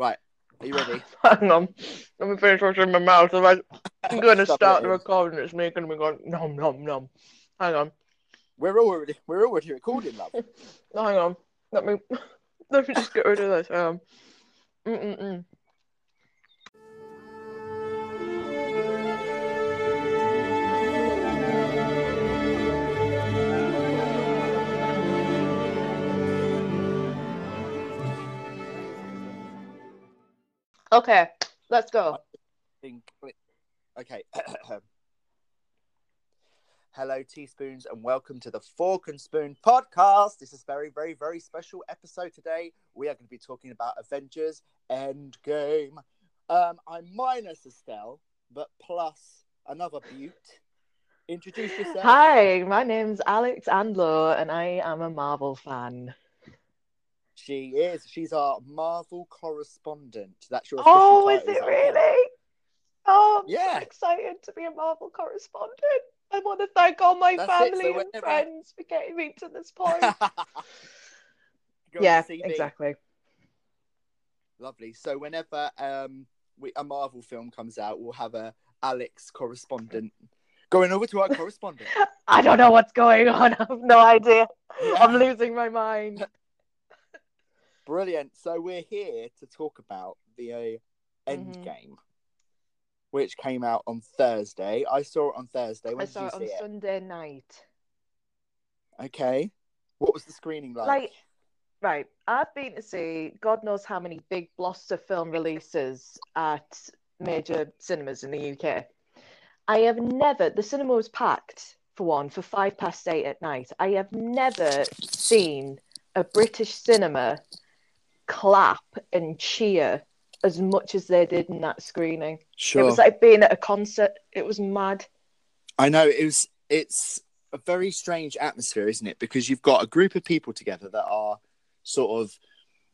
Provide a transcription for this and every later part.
Right. Are you ready? Hang on. Let me finish what's in my mouth. Otherwise, I'm going to start the recording. It's me going, nom nom nom. Hang on. We're already we're already recording, love. Hang on. Let me let me just get rid of this. Um. Mm-mm-mm. Okay, let's go. Okay. Hello, teaspoons, and welcome to the Fork and Spoon podcast. This is a very, very, very special episode today. We are going to be talking about Avengers Endgame. Um, I'm minus Estelle, but plus another Butte. Introduce yourself. Hi, my name's Alex Andlow, and I am a Marvel fan. She is. She's our Marvel correspondent. That's your Oh, is it really? Oh, I'm Yeah. so excited to be a Marvel correspondent. I want to thank all my That's it, so family and friends for getting me to this point. Yeah, exactly. Lovely. So whenever um we, a Marvel film comes out, we'll have a Alex correspondent going over to our correspondent. I don't know what's going on. I have no idea. I'm losing my mind. Brilliant. So we're here to talk about the uh, Mhm. Endgame, which came out on Thursday. I saw it on Thursday. When I saw it on see it? Sunday night. Okay. What was the screening like? Like, right, I've been to see God knows how many big blockbuster film releases at major cinemas in the UK. I have never, the cinema was packed for one for five past eight at night. I have never seen a British cinema clap and cheer as much as they did in that screening. sure. It was like being at a concert. It was mad. I know it was. It's a very strange atmosphere, isn't it? Because you've got a group of people together that are sort of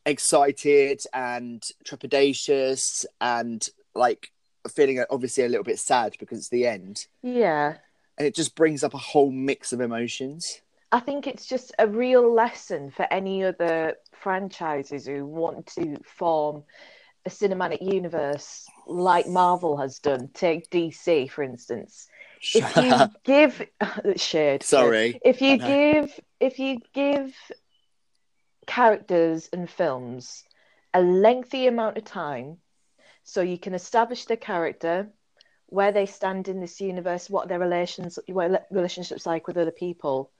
excited and trepidatious and like feeling obviously a little bit sad because it's the end, Yeah. and it just brings up a whole mix of emotions. I think it's just a real lesson for any other franchises who want to form a cinematic universe like Marvel has done. Take DC, for instance. If you give shade, Sorry. if you give if you give characters and films a lengthy amount of time so you can establish the character where they stand in this universe what their relations what relationships like with other people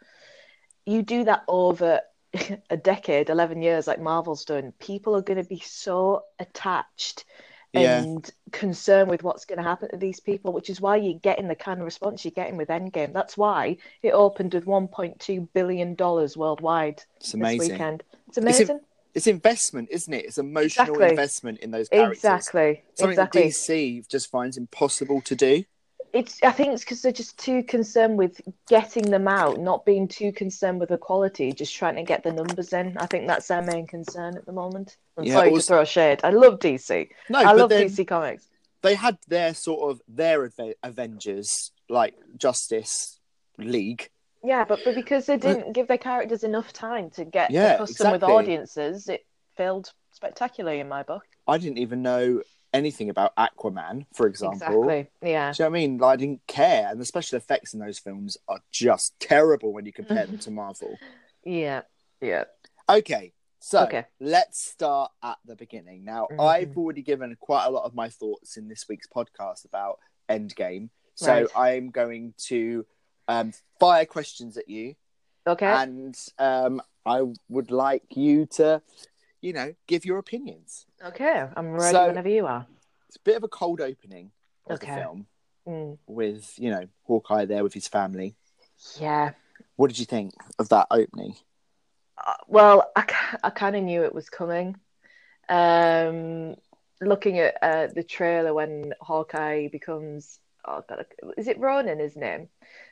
you do that over a decade 11 years like marvel's done people are going to be so attached Yeah. and concerned with what's going to happen to these people, which is why you're getting the kind of response you're getting with Endgame. That's why it opened with 1.2 billion dollars worldwide It's this amazing. weekend. It's It's amazing. It's investment, isn't it? It's emotional Exactly. investment in those characters. Exactly. Something exactly. DC just finds impossible to do. It's. I think it's because they're just too concerned with getting them out, not being too concerned with the quality, just trying to get the numbers in. I think that's their main concern at the moment. I'm Yeah, sorry to also- throw shade. I love DC. No, I love then DC Comics. they had their sort of their Avengers, like Justice League. Yeah, but, but because they didn't give their characters enough time to get Yeah, accustomed with audiences, it failed spectacularly in my book. I didn't even know anything about Aquaman, for example. Exactly. Yeah. Do you know what I mean? Like, I didn't care, and the special effects in those films are just terrible when you compare them to Marvel. Yeah. Yeah. Okay, so Okay. let's start at the beginning. Now, Mhm. I've already given quite a lot of my thoughts in this week's podcast about Endgame, so Right. I'm going to um, fire questions at you, Okay. and um, I would like you to, you know, give your opinions. okay. I'm ready So- whenever you are. It's a bit of a cold opening of Okay. the film Mm. with, you know, Hawkeye there with his family. Yeah. What did you think of that opening? Uh, well, I, I kind of knew it was coming. Um, looking at uh, the trailer when Hawkeye becomes, oh God, is it Ronin his name?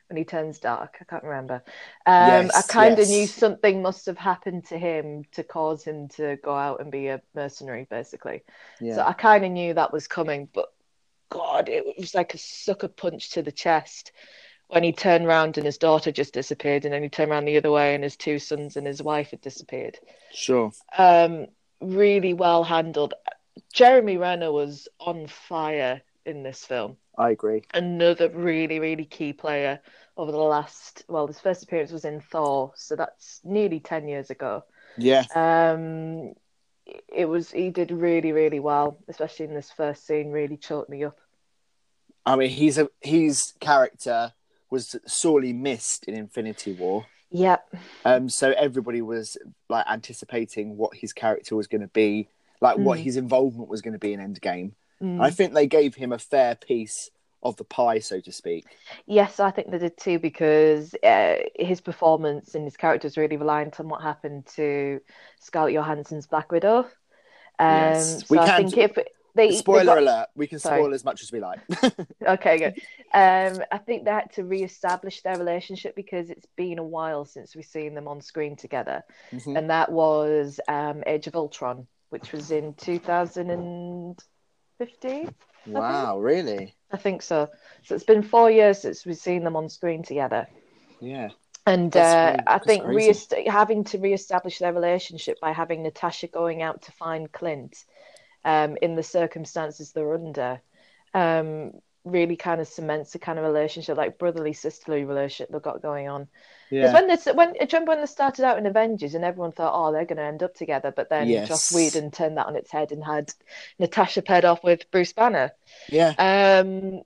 When he turns dark, I can't remember. Um, I kind of yes. knew something must have happened to him to cause him to go out and be a mercenary, basically. Yeah. So I kind of knew that was coming, but God, it was like a sucker punch to the chest when he turned around and his daughter just disappeared, and then he turned around the other way and his two sons and his wife had disappeared. Sure. Um, really well handled. Jeremy Renner was on fire in this film. I agree. Another really, really key player over the last. Well, his first appearance was in Thor, so that's nearly ten years ago. Yeah. Um, it was he did really, really well, especially in this first scene. Really choked me up. I mean, he's a his character was sorely missed in Infinity War. Yep. Um, so everybody was like anticipating what his character was going to be, like what Mm. his involvement was going to be in Endgame. Mm. I think they gave him a fair piece of the pie, so to speak. Yes, I think they did too because uh, his performance and his character is really reliant on what happened to Scarlett Johansson's Black Widow. Um, Yes, so we I can- think if they, they Spoiler got- alert: we can Sorry. spoil as much as we like. Okay, good. Um, I think they had to re-establish their relationship because it's been a while since we've seen them on screen together, Mhm. and that was um, Age of Ultron, which was in 2015. Wow, really? I think so. So it's been four years since we've seen them on screen together. Yeah. And uh, I think re- having to re-establish their relationship by having Natasha going out to find Clint um, in the circumstances they're under um, really kind of cements the kind of relationship, like brotherly sisterly relationship they've got going on. Because Yeah. when this, when do you remember when they started out in Avengers and everyone thought, oh, they're going to end up together, but then Yes. Joss Whedon turned that on its head and had Natasha paired off with Bruce Banner. Yeah. Um,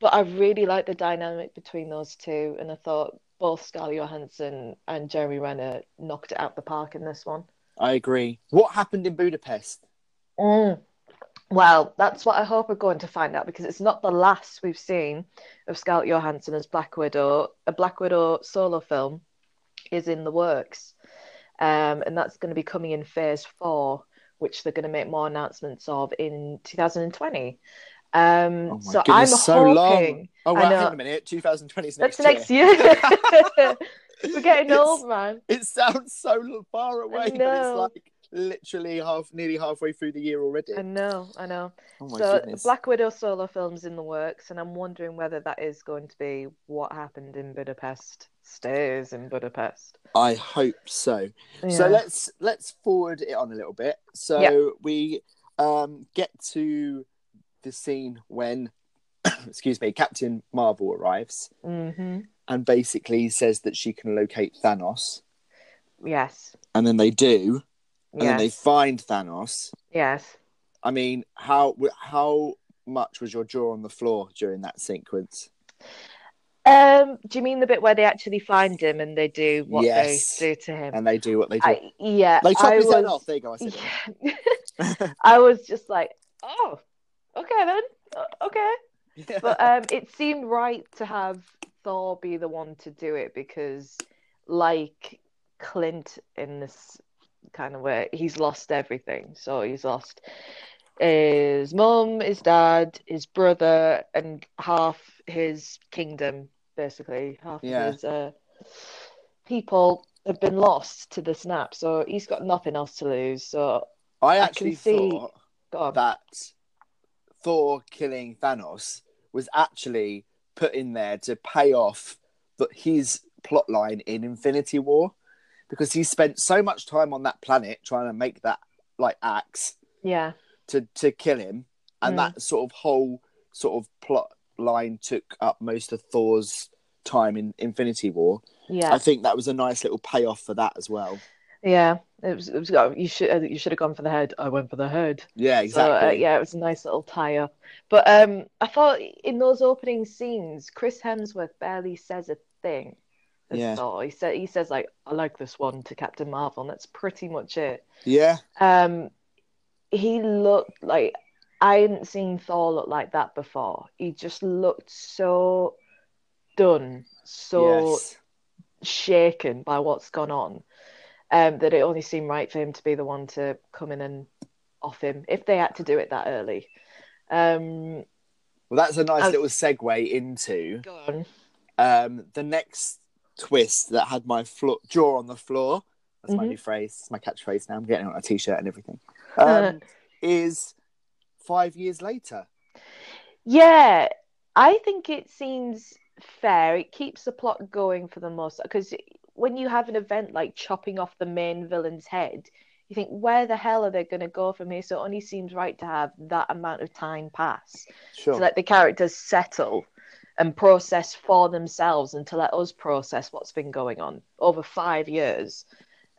but I really like the dynamic between those two, and I thought both Scarlett Johansson and Jeremy Renner knocked it out the park in this one. I agree. What happened in Budapest? Mm. Well, that's what I hope we're going to find out because it's not the last we've seen of Scarlett Johansson as Black Widow. A Black Widow solo film is in the works, um, and that's going to be coming in Phase Four, which they're going to make more announcements of in 2020. Um, Oh so goodness, I'm so long. hoping. Oh, I well, hang on a minute. 2020 is next That's year. next year. We're getting It's- old, man. It sounds so far away, but it's like literally half, nearly halfway through the year already. I know, I know. oh my so goodness. Black Widow solo films in the works, and I'm wondering whether that is going to be what happened in Budapest stays in Budapest. I hope so. So let's let's forward it on a little bit. So Yeah. we um, get to the scene when, excuse me, Captain Marvel arrives hmm and basically says that she can locate Thanos, Yes. and then they do, and then they find Thanos. Yes. I mean, how how much was your jaw on the floor during that sequence? Um, do you mean the bit where they actually find him and they do what Yes. they do to him? And they do what they do. I, yeah, they I his head was- off. There you go. I said. Yeah. I was just like, oh, okay then, okay. Yeah. But um, it seemed right to have Thor be the one to do it because, like Clint in this kind of way, he's lost everything. So he's lost his mum, his dad, his brother, and half his kingdom, basically. Half Yeah. his uh, people have been lost to the snap. So he's got nothing else to lose. So I I actually see- thought that Thor killing Thanos was actually put in there to pay off his plot line in Infinity War because he spent so much time on that planet trying to make that like axe yeah, to to kill him, and Mm. that sort of whole sort of plot line took up most of Thor's time in Infinity War. yeah. I think that was a nice little payoff for that as well. Yeah, it was. It was. oh, You should. uh, You should have gone for the head. I went for the head. Yeah, So exactly. uh, yeah, it was a nice little tie up. But um, I thought in those opening scenes, Chris Hemsworth barely says a thing. As Yeah. Thor. He said he says like, "I like this one" to Captain Marvel, and that's pretty much it. yeah, Um, he looked like I hadn't seen Thor look like that before. He just looked so done, so yes. shaken by what's gone on um, that it only seemed right for him to be the one to come in and off him if they had to do it that early. Um, Well, that's a nice I- little segue into um, the next twist that had my flo- jaw on the floor. That's my Mhm. new phrase. It's my catchphrase now. I'm getting it on a t-shirt and everything. Um, is five years later. Yeah, I think it seems fair. It keeps the plot going for the most because when you have an event like chopping off the main villain's head, you you think, where the hell are they going to go from here? So it only seems right to have that amount of time pass Sure. to let the characters settle and process for themselves and to let us process what's been going on over five years.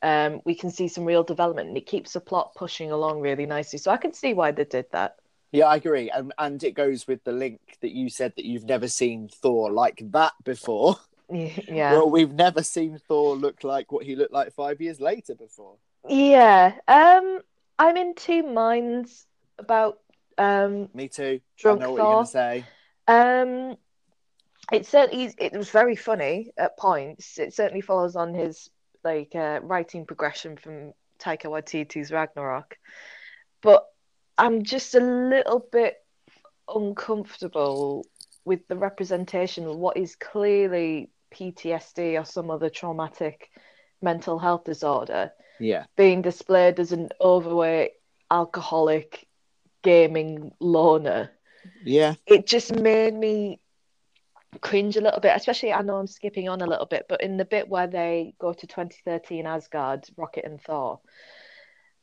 Um, we can see some real development and it keeps the plot pushing along really nicely. So I can see why they did that. Yeah, I agree, and and it goes with the link that you said that you've never seen Thor like that before. Yeah. Well, we've never seen Thor look like what he looked like five years later before. Yeah. Um, I'm in two minds about um Me too. Drunk I know what Thor. you're gonna say. Um, it certainly it was very funny at points. It certainly follows on his like uh, writing progression from Taika Waititi's Ragnarok, but I'm just a little bit uncomfortable with the representation of what is clearly PTSD or some other traumatic mental health disorder Yeah, being displayed as an overweight alcoholic gaming loner. Yeah, it just made me cringe a little bit, especially I know I'm skipping on a little bit, but in the bit where they go to 2013 Asgard, Rocket and Thor,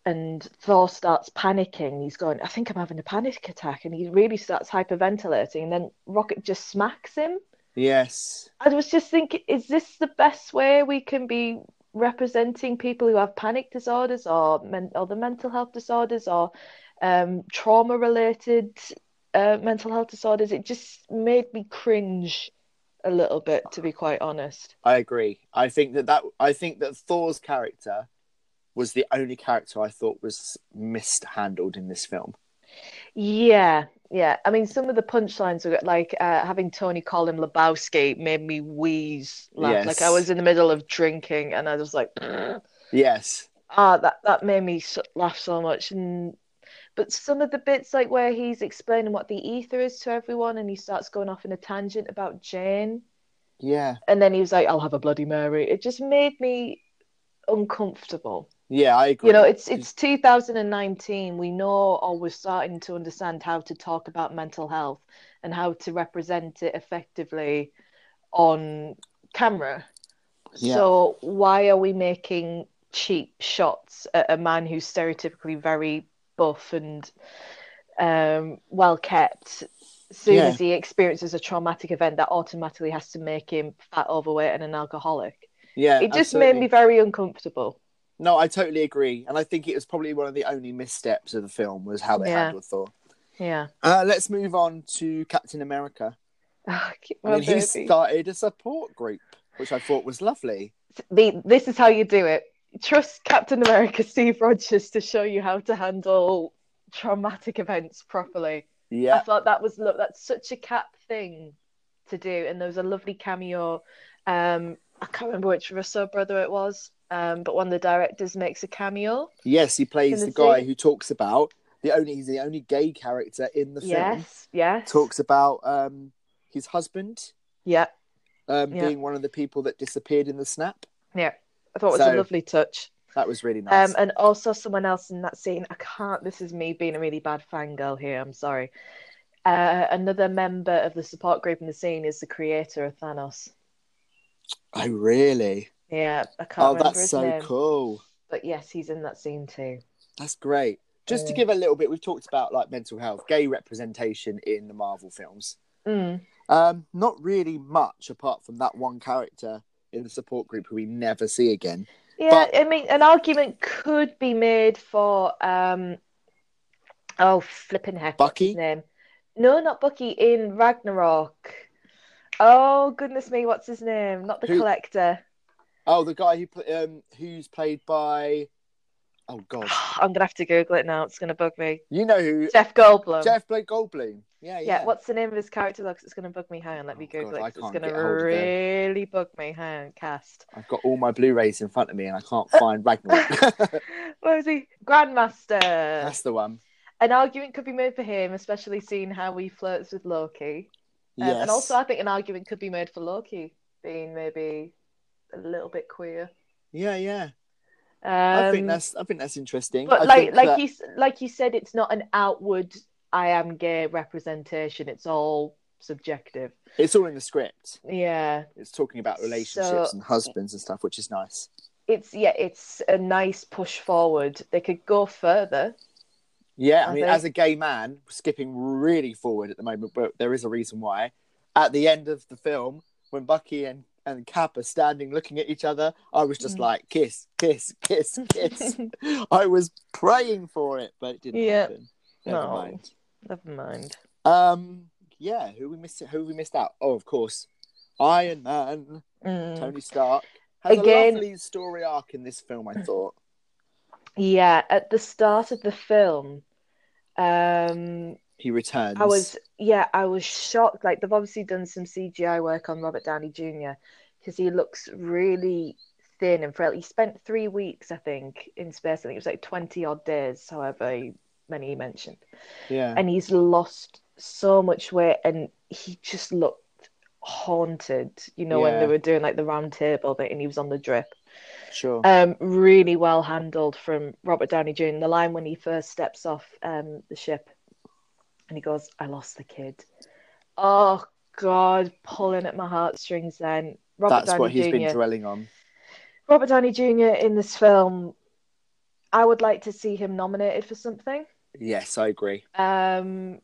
and Thor starts panicking. He's going, I think I'm having a panic attack, and he really starts hyperventilating, and then Rocket just smacks him. yes, I was just thinking, is this the best way we can be representing people who have panic disorders or men- or the mental health disorders or um, trauma related uh, mental health disorders? It just made me cringe a little bit, to be quite honest. I agree. I think that that I think that Thor's character was the only character I thought was mishandled in this film. Yeah, yeah. I mean, some of the punchlines were like uh, having Tony call him Lebowski made me wheeze laugh. Like I was in the middle of drinking and I was like, Yes, ah, that that made me laugh so much. And but some of the bits, like where he's explaining what the Aether is to everyone, and he starts going off in a tangent about Jane, yeah, and then he was like, "I'll have a Bloody Mary." It just made me uncomfortable. yeah. I agree. You know, it's it's 2019. We know, or we're starting to understand how to talk about mental health and how to represent it effectively on camera. Yeah. So why are we making cheap shots at a man who's stereotypically very buff and um, well kept? As soon Yeah. as he experiences a traumatic event, that automatically has to make him fat, overweight, and an alcoholic. yeah, It just absolutely. made me very uncomfortable. No, I totally agree, and I think it was probably one of the only missteps of the film was how they Yeah. handled Thor. Yeah. Uh, let's move on to Captain America. I mean, he started a support group, which I thought was lovely. The, this is how you do it. Trust Captain America Steve Rogers to show you how to handle traumatic events properly. Yeah. I thought that was look that's such a cap thing to do, and there was a lovely cameo. Um, I can't remember which Russo brother it was, um, but one of the directors makes a cameo. yes, he plays the the guy who talks about the only he's the only gay character in the film. Yes, yes, Talks about um his husband yeah, um Yeah. being one of the people that disappeared in the snap. yeah. I thought it was So- a lovely touch. That was really nice. Um, and also someone else in that scene. I can't. This is me being a really bad fangirl here. I'm sorry. Uh, another member of the support group in the scene is the creator of Thanos. oh, really? Yeah, I can't Oh, remember that's so name, cool. but yes, he's in that scene too. That's great. Just to give a little bit, we've talked about like mental health, gay representation in the Marvel films. Mm. Um, not really much apart from that one character in the support group who we never see again. Yeah, But- I mean, an argument could be made for um, oh, flipping heck, Bucky? name? No, not Bucky. In Ragnarok. Oh goodness me, what's his name? Not the Who? collector. Oh, the guy who um who's played by oh god, I'm gonna have to Google it now. It's gonna bug me. you know who Jeff Goldblum. Jeff Blake Goldblum. Yeah, yeah. Yeah, what's the name of his character? Look, it's going to bug me. Hang on, let me Oh, Google God, it. It's going to get hold of it. really bug me. Hang on, cast. I've got all my Blu-rays in front of me and I can't find Ragnarok. Where was he? Grandmaster. That's the one. An argument could be made for him, especially seeing how he flirts with Loki. Um, Yes. And also, I think an argument could be made for Loki being maybe a little bit queer. yeah, yeah. Um, I think that's I think that's interesting. But I like, like that- you, like you said, it's not an outward "I am gay" representation. It's all subjective. it's all in the script. Yeah. It's talking about relationships So- and husbands and stuff, which is nice. it's yeah, it's a nice push forward. They could go further. Yeah, I, I mean, think- as a gay man, skipping really forward at the moment, but there is a reason why. At the end of the film, when Bucky and, and are standing looking at each other, I was just Mm. like, kiss, kiss, kiss, kiss. I was praying for it, but it didn't Yeah. happen. Never No. mind. Never mind. Um, yeah, who we missed? Who we missed out? Oh, of course, Iron Man, Mm. Tony Stark. Has Again- a lovely story arc in this film. I thought. Yeah, at the start of the film, um, He returns. I was yeah, I was shocked. Like they've obviously done some CGI work on Robert Downey Jr. because he looks really thin and frail. He spent three weeks, I think, in space. I think it was like twenty odd days, however many he mentioned, Yeah. and he's lost so much weight, and he just looked haunted. You know when they were doing like the round table bit, and he was on the drip. sure. Um, really well handled from Robert Downey Jr. The line when he first steps off um, the ship and he goes, I lost the kid. Oh, God, pulling at my heartstrings then. Robert That's Downey what he's Jr. been dwelling on. Robert Downey Jr. in this film, I would like to see him nominated for something. Yes, I agree. Um,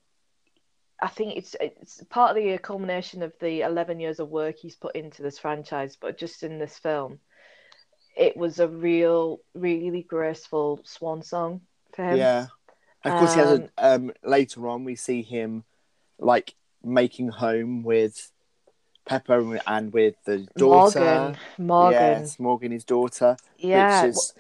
I think it's it's partly a culmination of the 11 years of work he's put into this franchise, but just in this film, it was a real, really graceful swan song for him. Yeah. Of course, he has a, um, later on we see him like making home with Pepper and with the daughter. Morgan, Morgan, Yes, Morgan, his daughter. yeah. Which is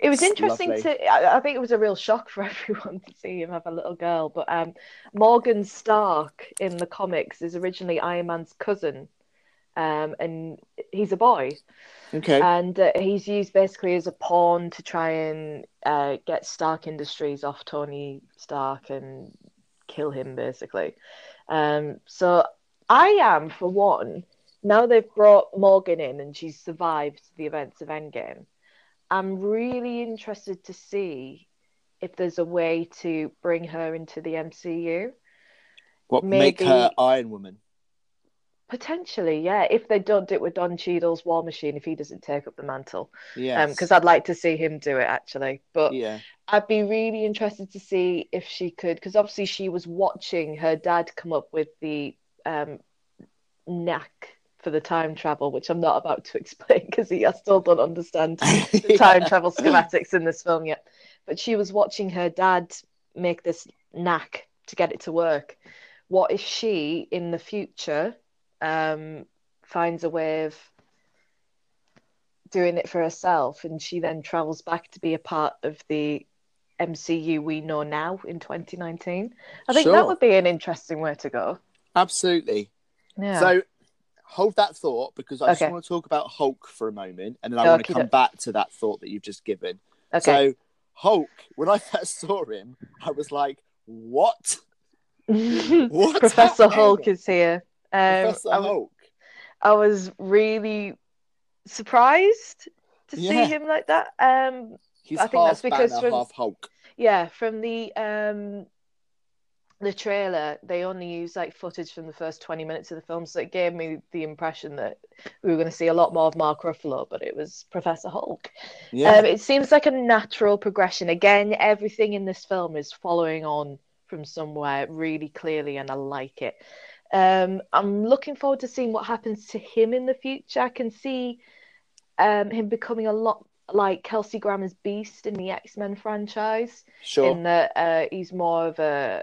It was interesting lovely. to. I I think it was a real shock for everyone to see him have a little girl. But um, Morgan Stark in the comics is originally Iron Man's cousin, um, and he's a boy, okay. and uh, he's used basically as a pawn to try and uh, get Stark Industries off Tony Stark and kill him, basically. Um, so I am, for one, now they've brought Morgan in and she's survived the events of Endgame. I'm really interested to see if there's a way to bring her into the MCU. what make her Iron Woman? Potentially, yeah, if they don't do it with Don Cheadle's War Machine, if he doesn't take up the mantle. Yeah. because I'd like to see him do it actually. But yeah. I'd be really interested to see if she could, because obviously she was watching her dad come up with the um, knack for the time travel, which I'm not about to explain because I still don't understand the time travel schematics in this film yet. But she was watching her dad make this knack to get it to work. What if she, in the future, um, finds a way of doing it for herself and she then travels back to be a part of the MCU we know now in 2019? I think that would be an interesting way to go. Absolutely. Yeah. So hold that thought because I just want to talk about Hulk for a moment and then I want to come back to that thought that you've just given. okay. So Hulk, when I first saw him, I was like, what? What's Professor happening? Hulk is here. Um, Professor I, was, Hulk. I was really surprised to Yeah. see him like that. Um, He's I think that's because Banner, from- half Hulk. yeah, from the um, the trailer, they only used like footage from the first 20 minutes of the film, so it gave me the impression that we were going to see a lot more of Mark Ruffalo, but it was Professor Hulk. Yeah. Um, it seems like a natural progression. Again, everything in this film is following on from somewhere really clearly, and I like it. Um, I'm looking forward to seeing what happens to him in the future. I can see um, him becoming a lot like Kelsey Grammer's Beast in the X Men franchise, sure. in that uh, he's more of a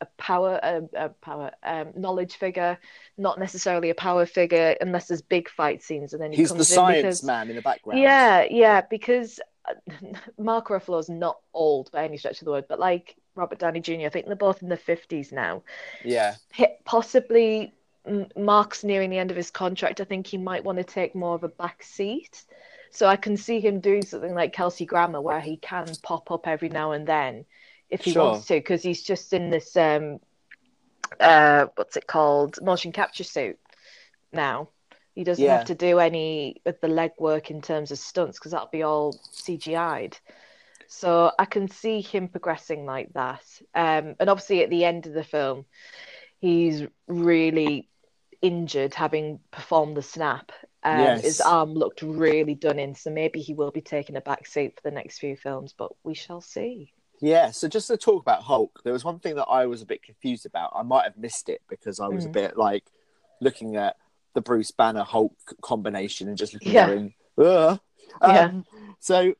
a power a, a power um, knowledge figure, not necessarily a power figure unless there's big fight scenes, and then he He's the science because man in the background. yeah, yeah, because Mark Ruffalo's not old by any stretch of the word, but like Robert Downey Jr., I think they're both in their fifties now. Yeah. Possibly Mark's nearing the end of his contract. I think he might want to take more of a back seat. So I can see him doing something like Kelsey Grammer, where he can pop up every now and then if he Sure. wants to, because he's just in this um, uh, what's it called, motion capture suit now. He doesn't Yeah. have to do any of the legwork in terms of stunts because that'll be all CGI'd. So I can see him progressing like that. Um, and obviously at the end of the film, he's really injured having performed the snap. Um, Yes. His arm looked really done in, so maybe he will be taking a back seat for the next few films, but we shall see. Yeah, so just to talk about Hulk, there was one thing that I was a bit confused about. I might have missed it because I was a Mm. bit like looking at the Bruce Banner Hulk combination and just looking Yeah. going, Ugh. Yeah. Um, So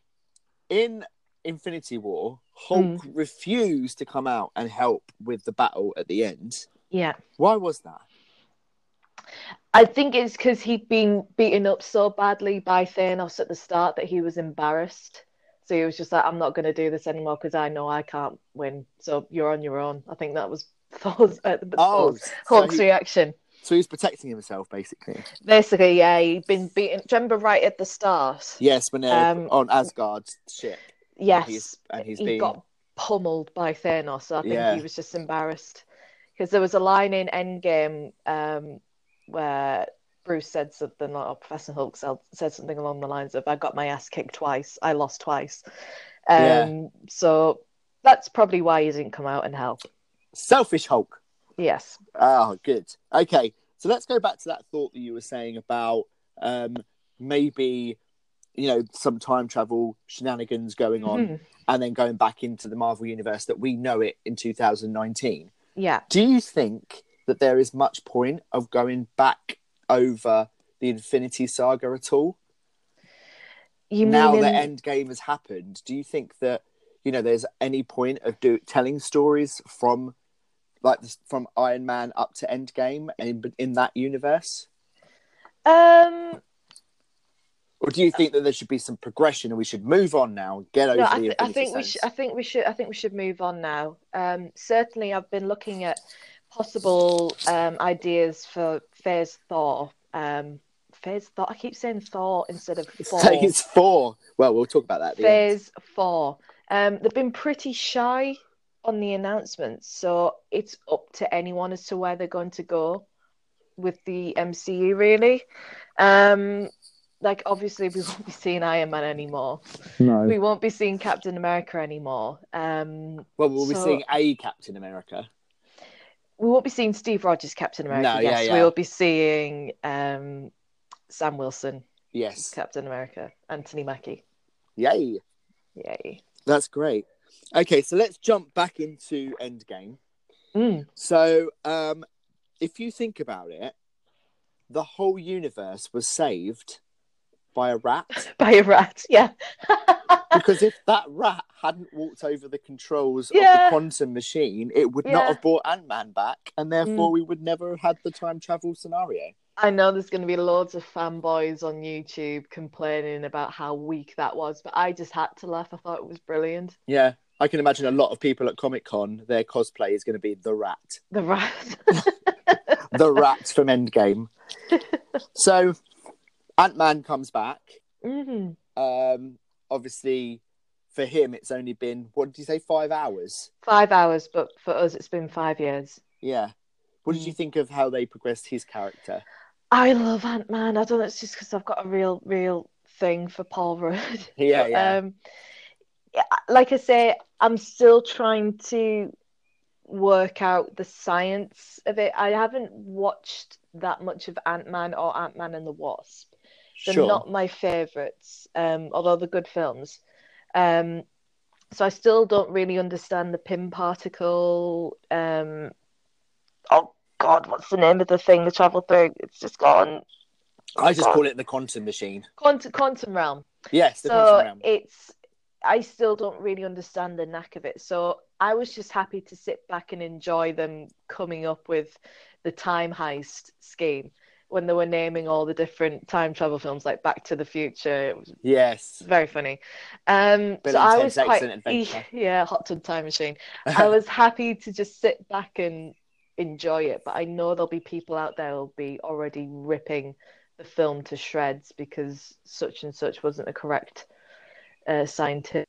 in Infinity War, Hulk Mm. refused to come out and help with the battle at the end. Yeah. Why was that? I think it's because he'd been beaten up so badly by Thanos at the start that he was embarrassed. So he was just like, I'm not going to do this anymore because I know I can't win. So you're on your own. I think that was Thor's, uh, Oh, Thor's- so, Hulk's he, reaction. So he's protecting himself, basically. Basically, yeah, he'd been beaten. Do remember right at the start? Yes, when they're Um, on Asgard's ship. Yes. he's- and he's he being- got pummeled by Thanos. So I think Yeah. he was just embarrassed. Because there was a line in Endgame um, where Bruce said something, or Professor Hulk said said something along the lines of, I got my ass kicked twice, I lost twice. Um, Yeah. So that's probably why he didn't come out and help. Selfish Hulk. Yes. Oh, good. Okay, so let's go back to that thought that you were saying about um, maybe, you know, some time travel shenanigans going on Mhm. and then going back into the Marvel universe that we know it in 2019. Yeah. Do you think that there is much point of going back over the Infinity Saga at all? You now mean that Endgame has happened, do you think that you know there's any point of do telling stories from like this, from Iron Man up to Endgame in in that universe, um, or do you think that there should be some progression and we should move on now, and get over No, the I, th- I think we should. I think we should. I think we should move on now. Um, certainly, I've been looking at possible um, ideas for Phase Thor. Um, Phase Thor. I keep saying Thor instead of Thor. Phase four. Well, we'll talk about that. At the end. Phase Four. Um, they've been pretty shy on the announcements, so it's up to anyone as to where they're going to go with the MCU. Really, um, like obviously we won't be seeing Iron Man anymore. No. We won't be seeing Captain America anymore. Um, Well, we'll be seeing a Captain America. we won't be seeing Steve Rogers Captain America. No, yeah, yes, yeah. we will be seeing um, Sam Wilson Yes. Captain America, Anthony Mackie. Yay. Yay! That's great. Okay, so let's jump back into Endgame. Mm. So, um, if you think about it, the whole universe was saved by a rat. By a rat. Yeah. because if that rat hadn't walked over the controls of the quantum machine, it would not have brought Ant Man back, and therefore we would never have had the time travel scenario. I know there's going to be loads of fanboys on YouTube complaining about how weak that was, but I just had to laugh. I thought it was brilliant. Yeah, I can imagine a lot of people at Comic Con, their cosplay is going to be the rat, The rat. the rat from Endgame. So, Ant Man comes back. hmm Um, obviously, for him, it's only been what did you say, five hours? Five hours, but for us, it's been five years. Yeah. What did you think of how they progressed his character? I love Ant Man. I don't know. It's just because I've got a real, real thing for Paul Rudd. Yeah, But, yeah. Um, yeah, like I say, I'm still trying to work out the science of it. I haven't watched that much of Ant Man or Ant Man and the Wasp. They're Sure. not my favorites, um, although they're good films. Um, so I still don't really understand the Pym particle. Um, oh God, what's the name of the thing they travel through? It's just gone. I just call it the quantum machine. Quantum, quantum realm. Yes, the quantum So realm. it's, I still don't really understand the knack of it. So I was just happy to sit back and enjoy them coming up with the time heist scheme when they were naming all the different time travel films like Back to the Future. Yes. very funny. Um, Bill so I was quite, yeah, Hot Tub Time Machine. I was happy to just sit back and enjoy it, but I know there'll be people out there who'll be already ripping the film to shreds because such and such wasn't a correct uh, scientific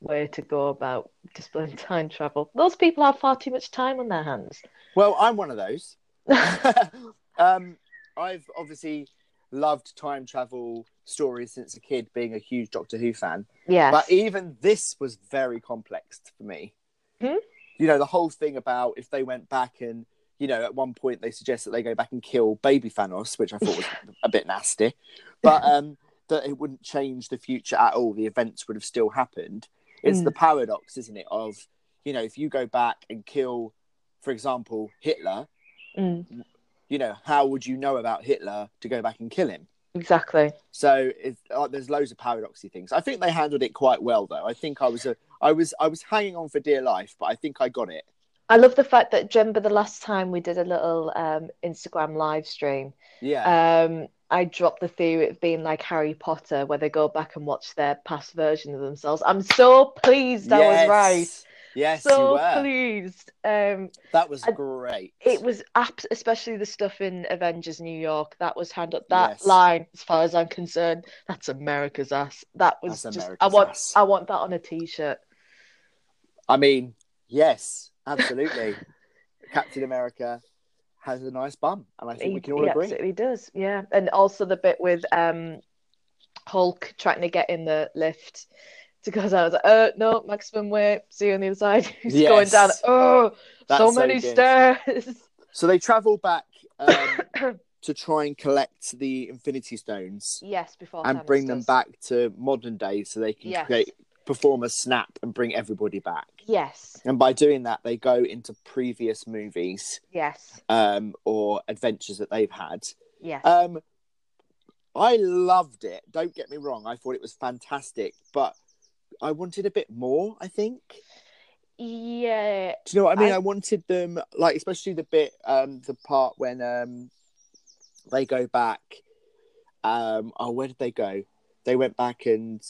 way to go about displaying time travel. Those people have far too much time on their hands. well, I'm one of those. um, I've obviously loved time travel stories since a kid, being a huge Doctor Who fan. yes. But even this was very complex for me. Hmm? You know, the whole thing about if they went back and, you know, at one point they suggest that they go back and kill baby Thanos, which I thought was a bit nasty, but um, that it wouldn't change the future at all. The events would have still happened. It's Mm. the paradox, isn't it? Of you know, if you go back and kill, for example, Hitler, Mm, you know, how would you know about Hitler to go back and kill him? exactly. So it's, uh, there's loads of paradoxy things. I think they handled it quite well, though. I think I was a, I was, I was hanging on for dear life, but I think I got it. I love the fact that, remember the last time we did a little um, Instagram live stream? Yeah, Um, I dropped the theory of being like Harry Potter, where they go back and watch their past version of themselves. I'm so pleased I was right. Yes, you So pleased. Um, That was I- great. it was abs- especially the stuff in Avengers New York that was handled. That Yes. line, as far as I'm concerned, that's America's ass. That was That's just. I want. ass. I want that on a t-shirt. I mean, yes, absolutely. Captain America has a nice bum, and I think He, we can all he agree. absolutely does. Yeah, and also the bit with um Hulk trying to get in the lift to go down. I was like, uh, no, maximum weight. See you on the other side. He's going down. Oh, That's so so many good. stairs. So they travel back um, to try and collect the Infinity Stones yes, before and Thanos bring them back to modern day, so they can Yes. create, perform a snap and bring everybody back. Yes, And by doing that, they go into previous movies yes, um, or adventures that they've had. yes. Um, I loved it. Don't get me wrong. I thought it was fantastic, but I wanted a bit more. I think. yeah, Do you know what I mean? I- I, wanted them like, especially the bit, um, the part when um, they go back. Um, oh, where did they go? They went back and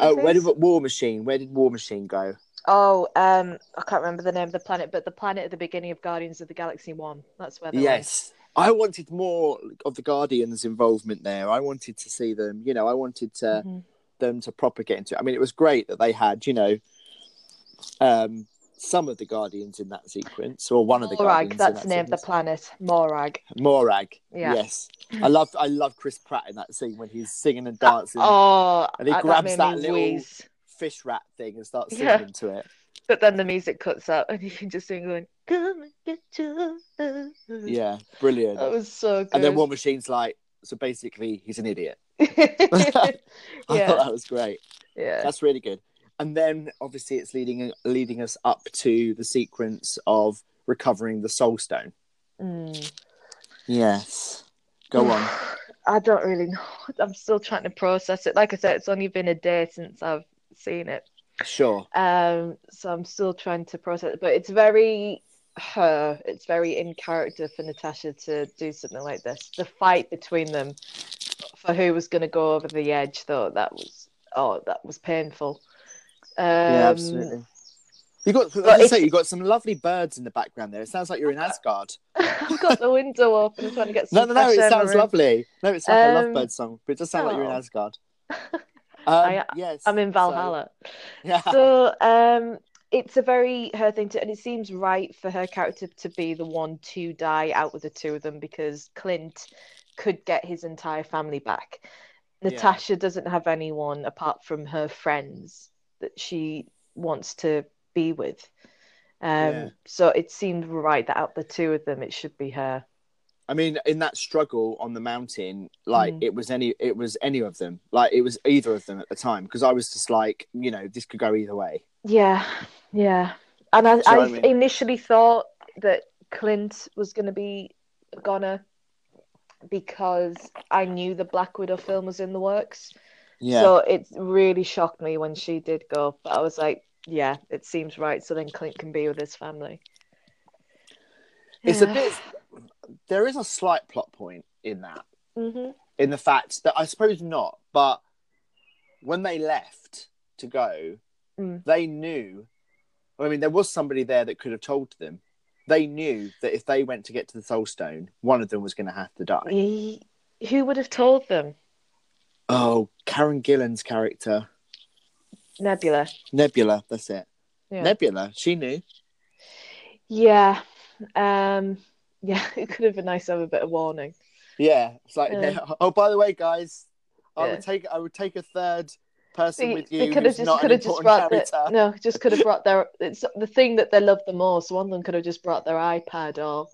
oh, where did War Machine? Where did War Machine go? Oh, um, I can't remember the name of the planet, but the planet at the beginning of Guardians of the Galaxy One. That's where they went. Yes. I wanted more of the Guardians' involvement there. I wanted to see them, you know, I wanted to Mhm. them to propagate into it. I mean, it was great that they had, you know, um, some of the Guardians in that sequence, or one of the Morag, Guardians. that's that the name of the planet. Morag. Morag. Yeah. Yes, I love I love Chris Pratt in that scene when he's singing and uh, dancing Oh, And he uh, that grabs that little- wheeze. fish rat thing and starts singing Yeah. into it. But then the music cuts out, and you can just sing going, "Come and get love." Yeah, brilliant. that was so good. and then War Machine's like, so basically, he's an idiot. yeah, thought that was great. yeah, That's really good. And then obviously it's leading leading us up to the sequence of recovering the Soul Stone. Mm. Yes. Go on. I don't really know. I'm still trying to process it. Like I said, it's only been a day since I've seen it. Sure. Um, so I'm still trying to process it, but it's very her. It's very in character for Natasha to do something like this. The fight between them for who was going to go over the edge, though, that was oh, that was painful. Um, yeah, absolutely. You got, but as say, you got some lovely birds in the background there. It sounds like you're in Asgard. I've got the window open. I'm trying to get No, some no, no. fresh It air in my sounds lovely. No, it's like a Um, lovebird song, but it does sound like you're in oh. Asgard. Um, I- yes. I'm in so- Valhalla. yeah. so um it's a very her thing to and it seems right for her character to be the one to die out with the two of them because clint could get his entire family back Yeah. natasha doesn't have anyone apart from her friends that she wants to be with um Yeah. so it seemed right that out the two of them it should be her I mean, in that struggle on the mountain, like Mm. it was any, it was any of them. Like it was either of them at the time because I was just like, you know, this could go either way. yeah yeah and i, I I mean? initially thought that clint was going to be a goner because I knew the Black Widow film was in the works. Yeah. So it really shocked me when she did go. But I was like, yeah, it seems right. So then Clint can be with his family. it's a bit. There is a slight plot point in that, hmm in the fact that I suppose not, but when they left to go, Mm. they knew. I mean, there was somebody there that could have told them. They knew that if they went to get to the Soul Stone, one of them was going to have to die. Who would have told them? Oh, Karen Gillan's character, Nebula. Nebula. That's it. Yeah. Nebula. She knew. yeah. Um. Yeah. It could have been nice to have a bit of warning. Yeah, it's like Yeah. oh, by the way, guys, I Yeah. would take I would take a third person They, with you they could have just could have just brought the, no, just could have brought their it's the thing that they love the most. One of them could have just brought their iPad or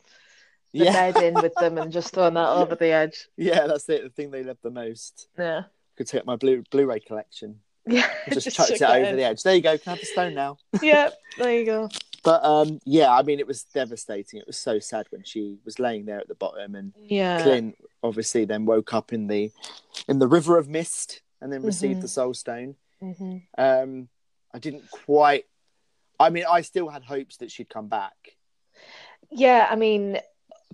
the Yeah, bed in with them and just thrown that over the edge. yeah, that's it. The thing they love the most. Yeah, Could take my blue Blu-ray collection. yeah, Just, chucked it over in. the edge. There you go. Can I have the stone now? Yeah, there you go. But um, yeah, I mean, it was devastating. It was so sad when she was laying there at the bottom, and Yeah, Clint obviously then woke up in the in the river of mist, and then received Mhm. the soul stone. hmm Um, I didn't quite. I mean, I still had hopes that she'd come back. yeah. I mean,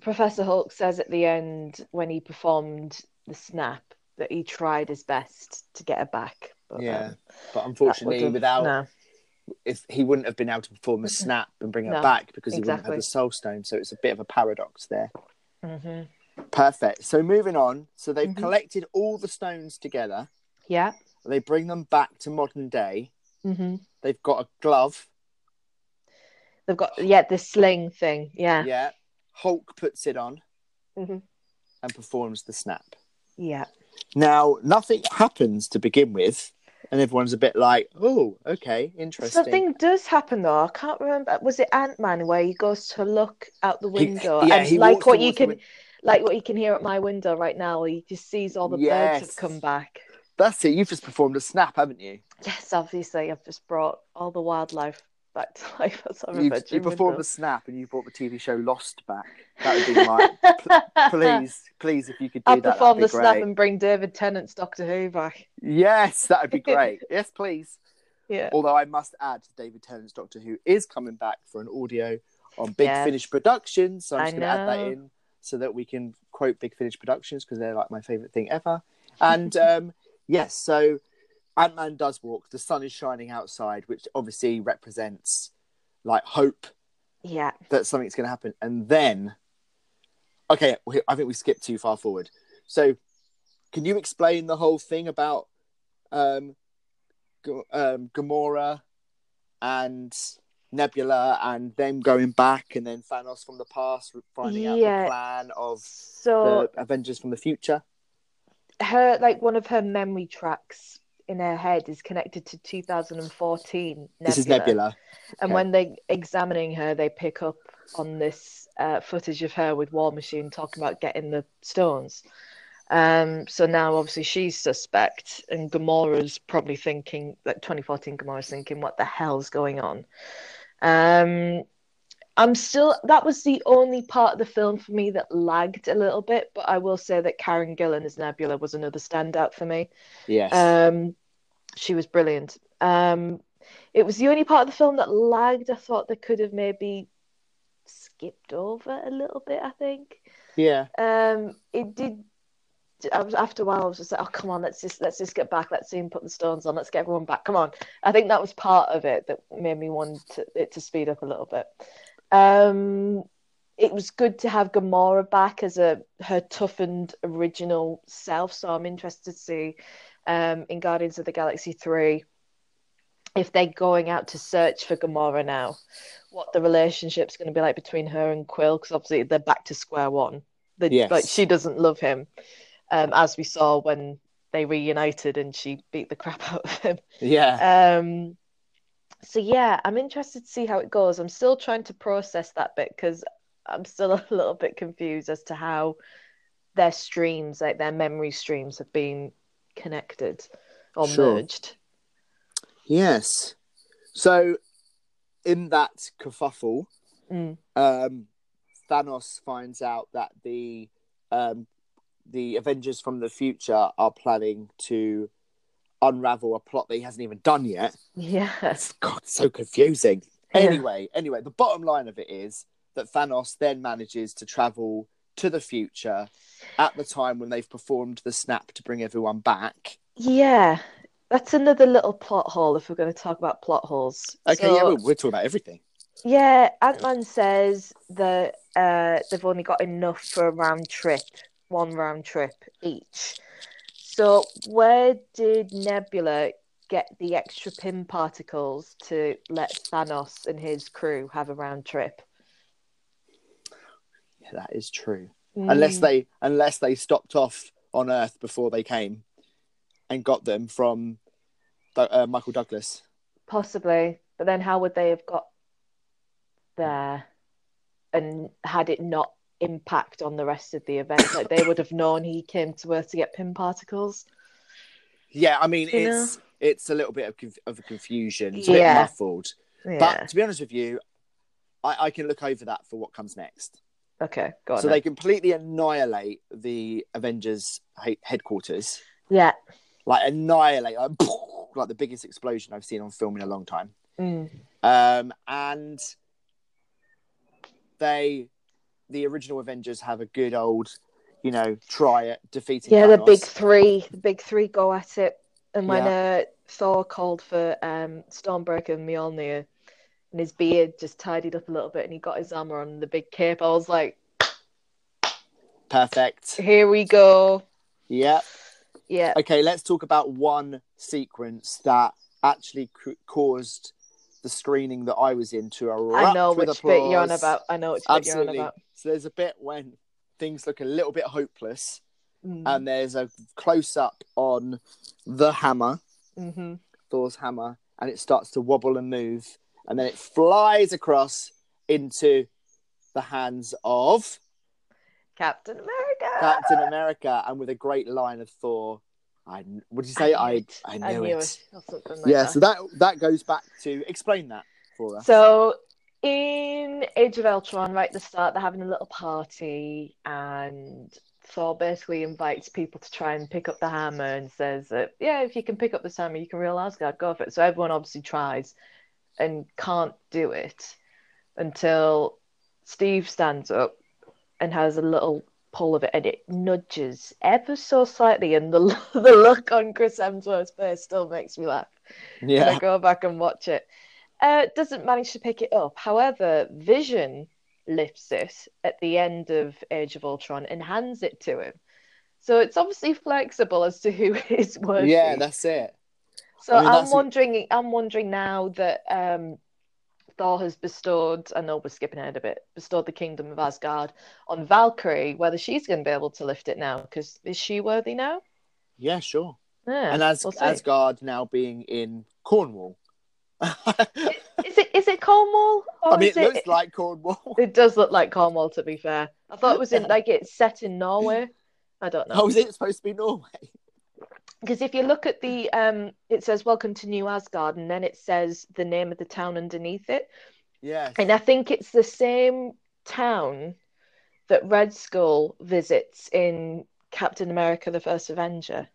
Professor Hulk says at the end when he performed the snap that he tried his best to get her back. But, Yeah, um, but unfortunately, without no. if he wouldn't have been able to perform a snap and bring her No, back because he wouldn't have the soul stone. So it's a bit of a paradox there. hmm Perfect. So moving on. So they've Mhm. collected all the stones together. Yeah. They bring them back to modern day. hmm They've got a glove. They've got yeah the sling thing. Yeah. Yeah. Hulk puts it on Mhm. and performs the snap. Yeah. Now, nothing happens to begin with, and everyone's a bit like, "Oh, okay, interesting." Something does happen though. I can't remember. Was it Ant Man where he goes to look out the He- window yeah, and he like what you can, like what you can hear at my window right now? He just sees all the birds have come back. That's it. You've just performed a snap, haven't you? Yes, obviously, I've just brought all the wildlife back to life. That's our You've, bedroom you performed a snap, and you brought the TV show Lost back. That would be my please, please, if you could do I'll that, that'd perform the snap and bring David Tennant's Doctor Who back. Yes, that would be great. yes, please. Yeah. Although I must add, David Tennant's Doctor Who is coming back for an audio on Big Yes. Finish Productions, so I'm just going to add that in so that we can quote Big Finish Productions because they're like my favorite thing ever. And um, yes, so Ant Man does walk. The sun is shining outside, which obviously represents like hope Yeah. that something's going to happen. And then, okay, I think we skipped too far forward. So, can you explain the whole thing about um, G- um, Gamora and Nebula and them going back, and then Thanos from the past finding out Yeah. the plan of So the Avengers from the future? her like one of her memory tracks in her head is connected to 2014 Nebula. This is Nebula. And Okay. when they're examining her, they pick up on this uh, footage of her with War Machine talking about getting the stones. Um, so now obviously she's suspect, and Gamora's probably thinking that 2014 Gamora's thinking, what the hell's going on? Um, I'm still that was the only part of the film for me that lagged a little bit, but I will say that Karen Gillan as Nebula was another standout for me. Yes. Um, she was brilliant. Um, it was the only part of the film that lagged. I thought they could have maybe skipped over a little bit. I think yeah. um, it did. I was after a while. I was just like, "Oh, come on, let's just let's just get back. Let's see him put the stones on. Let's get everyone back. Come on." I think that was part of it that made me want to, it to speed up a little bit. Um, it was good to have Gamora back as a her toughened original self. So I'm interested to see um, in Guardians of the Galaxy three if they're going out to search for Gamora now, what the relationship's going to be like between her and Quill, because obviously they're back to square one. The, Yes. Like she doesn't love him, um, as we saw when they reunited and she beat the crap out of him. Yeah. Um, so yeah, I'm interested to see how it goes. I'm still trying to process that bit because I'm still a little bit confused as to how their streams, like their memory streams, have been connected or Sure. merged. Yes. So, in that kerfuffle, Mm. um, Thanos finds out that the um, the Avengers from the future are planning to unravel a plot that he hasn't even done yet. Yes. God, so confusing. Yeah. Anyway, anyway, the bottom line of it is that Thanos then manages to travel to the future at the time when they've performed the snap to bring everyone back. Yeah, that's another little plot hole if we're going to talk about plot holes. Okay, So, yeah, we're, we're talking about everything. yeah, Ant-Man says that uh, they've only got enough for a round trip, one round trip each. So where did Nebula get the extra Pym particles to let Thanos and his crew have a round trip? Yeah, that is true. Unless Mm, they unless they stopped off on Earth before they came and got them from uh, Michael Douglas. Possibly, but then how would they have got there? And had it not impact on the rest of the event, like they would have known he came to Earth to get Pym particles. Yeah, I mean, You know? it's it's a little bit of, of a confusion. It's a Yeah. bit muffled. Yeah. But to be honest with you, I, I can look over that for what comes next. Okay, go on. so then. they completely annihilate the Avengers headquarters, Yeah. like annihilate, like, like the biggest explosion I've seen on film in a long time. Mm. Um, and they, the original Avengers, have a good old, you know, try at defeating. Yeah, the big three, the big three go at it. And when uh, Thor called for um, Stormbreaker and Mjolnir, and his beard just tidied up a little bit, and he got his armor on the big cape, I was like, Perfect. "Here we go!" Yeah. Yeah, Okay, let's talk about one sequence that actually c- caused the screening that I was in to erupt I know which bit you're on about. I know which bit Absolutely. you're on about. So there's a bit when things look a little bit hopeless, Mm. and there's a close up on the hammer, hmm Thor's hammer, and it starts to wobble and move, and then it flies across into the hands of Captain America. Captain America, and with a great line of Thor. I would you say? I knew it. I knew, it. Or like Yeah, that. so that that goes back to explain that for us. So in Age of Ultron, right at the start, they're having a little party, and Thor basically invites people to try and pick up the hammer and says that, yeah, if you can pick up this hammer, you can rule Asgard, go for it. So everyone obviously tries and can't do it until Steve stands up and has a little pull of it, and it nudges ever so slightly, and the the look on Chris Hemsworth's face still makes me laugh. And I yeah, go back and watch it. Uh, doesn't manage to pick it up. However, Vision lifts it at the end of Age of Ultron and hands it to him. So it's obviously flexible as to who is worthy. yeah, that's it. So I mean, I'm that's a- wondering. I'm wondering now that um, Thor has bestowed. I know we're skipping ahead a bit. Bestowed the kingdom of Asgard on Valkyrie. Whether she's going to be able to lift it now? Because is she worthy now? Yeah, sure. Yeah, and as we'll. Asgard now being in Cornwall. is it is it Cornwall? Or I mean, is it looks like Cornwall. It does look like Cornwall, to be fair. I thought it was in like it's set in Norway. I don't know How is it supposed to be Norway? Because if you look at the um, it says "Welcome to New Asgard" and then it says the name of the town underneath it, yeah and I think it's the same town that Red Skull visits in Captain America: The First Avenger.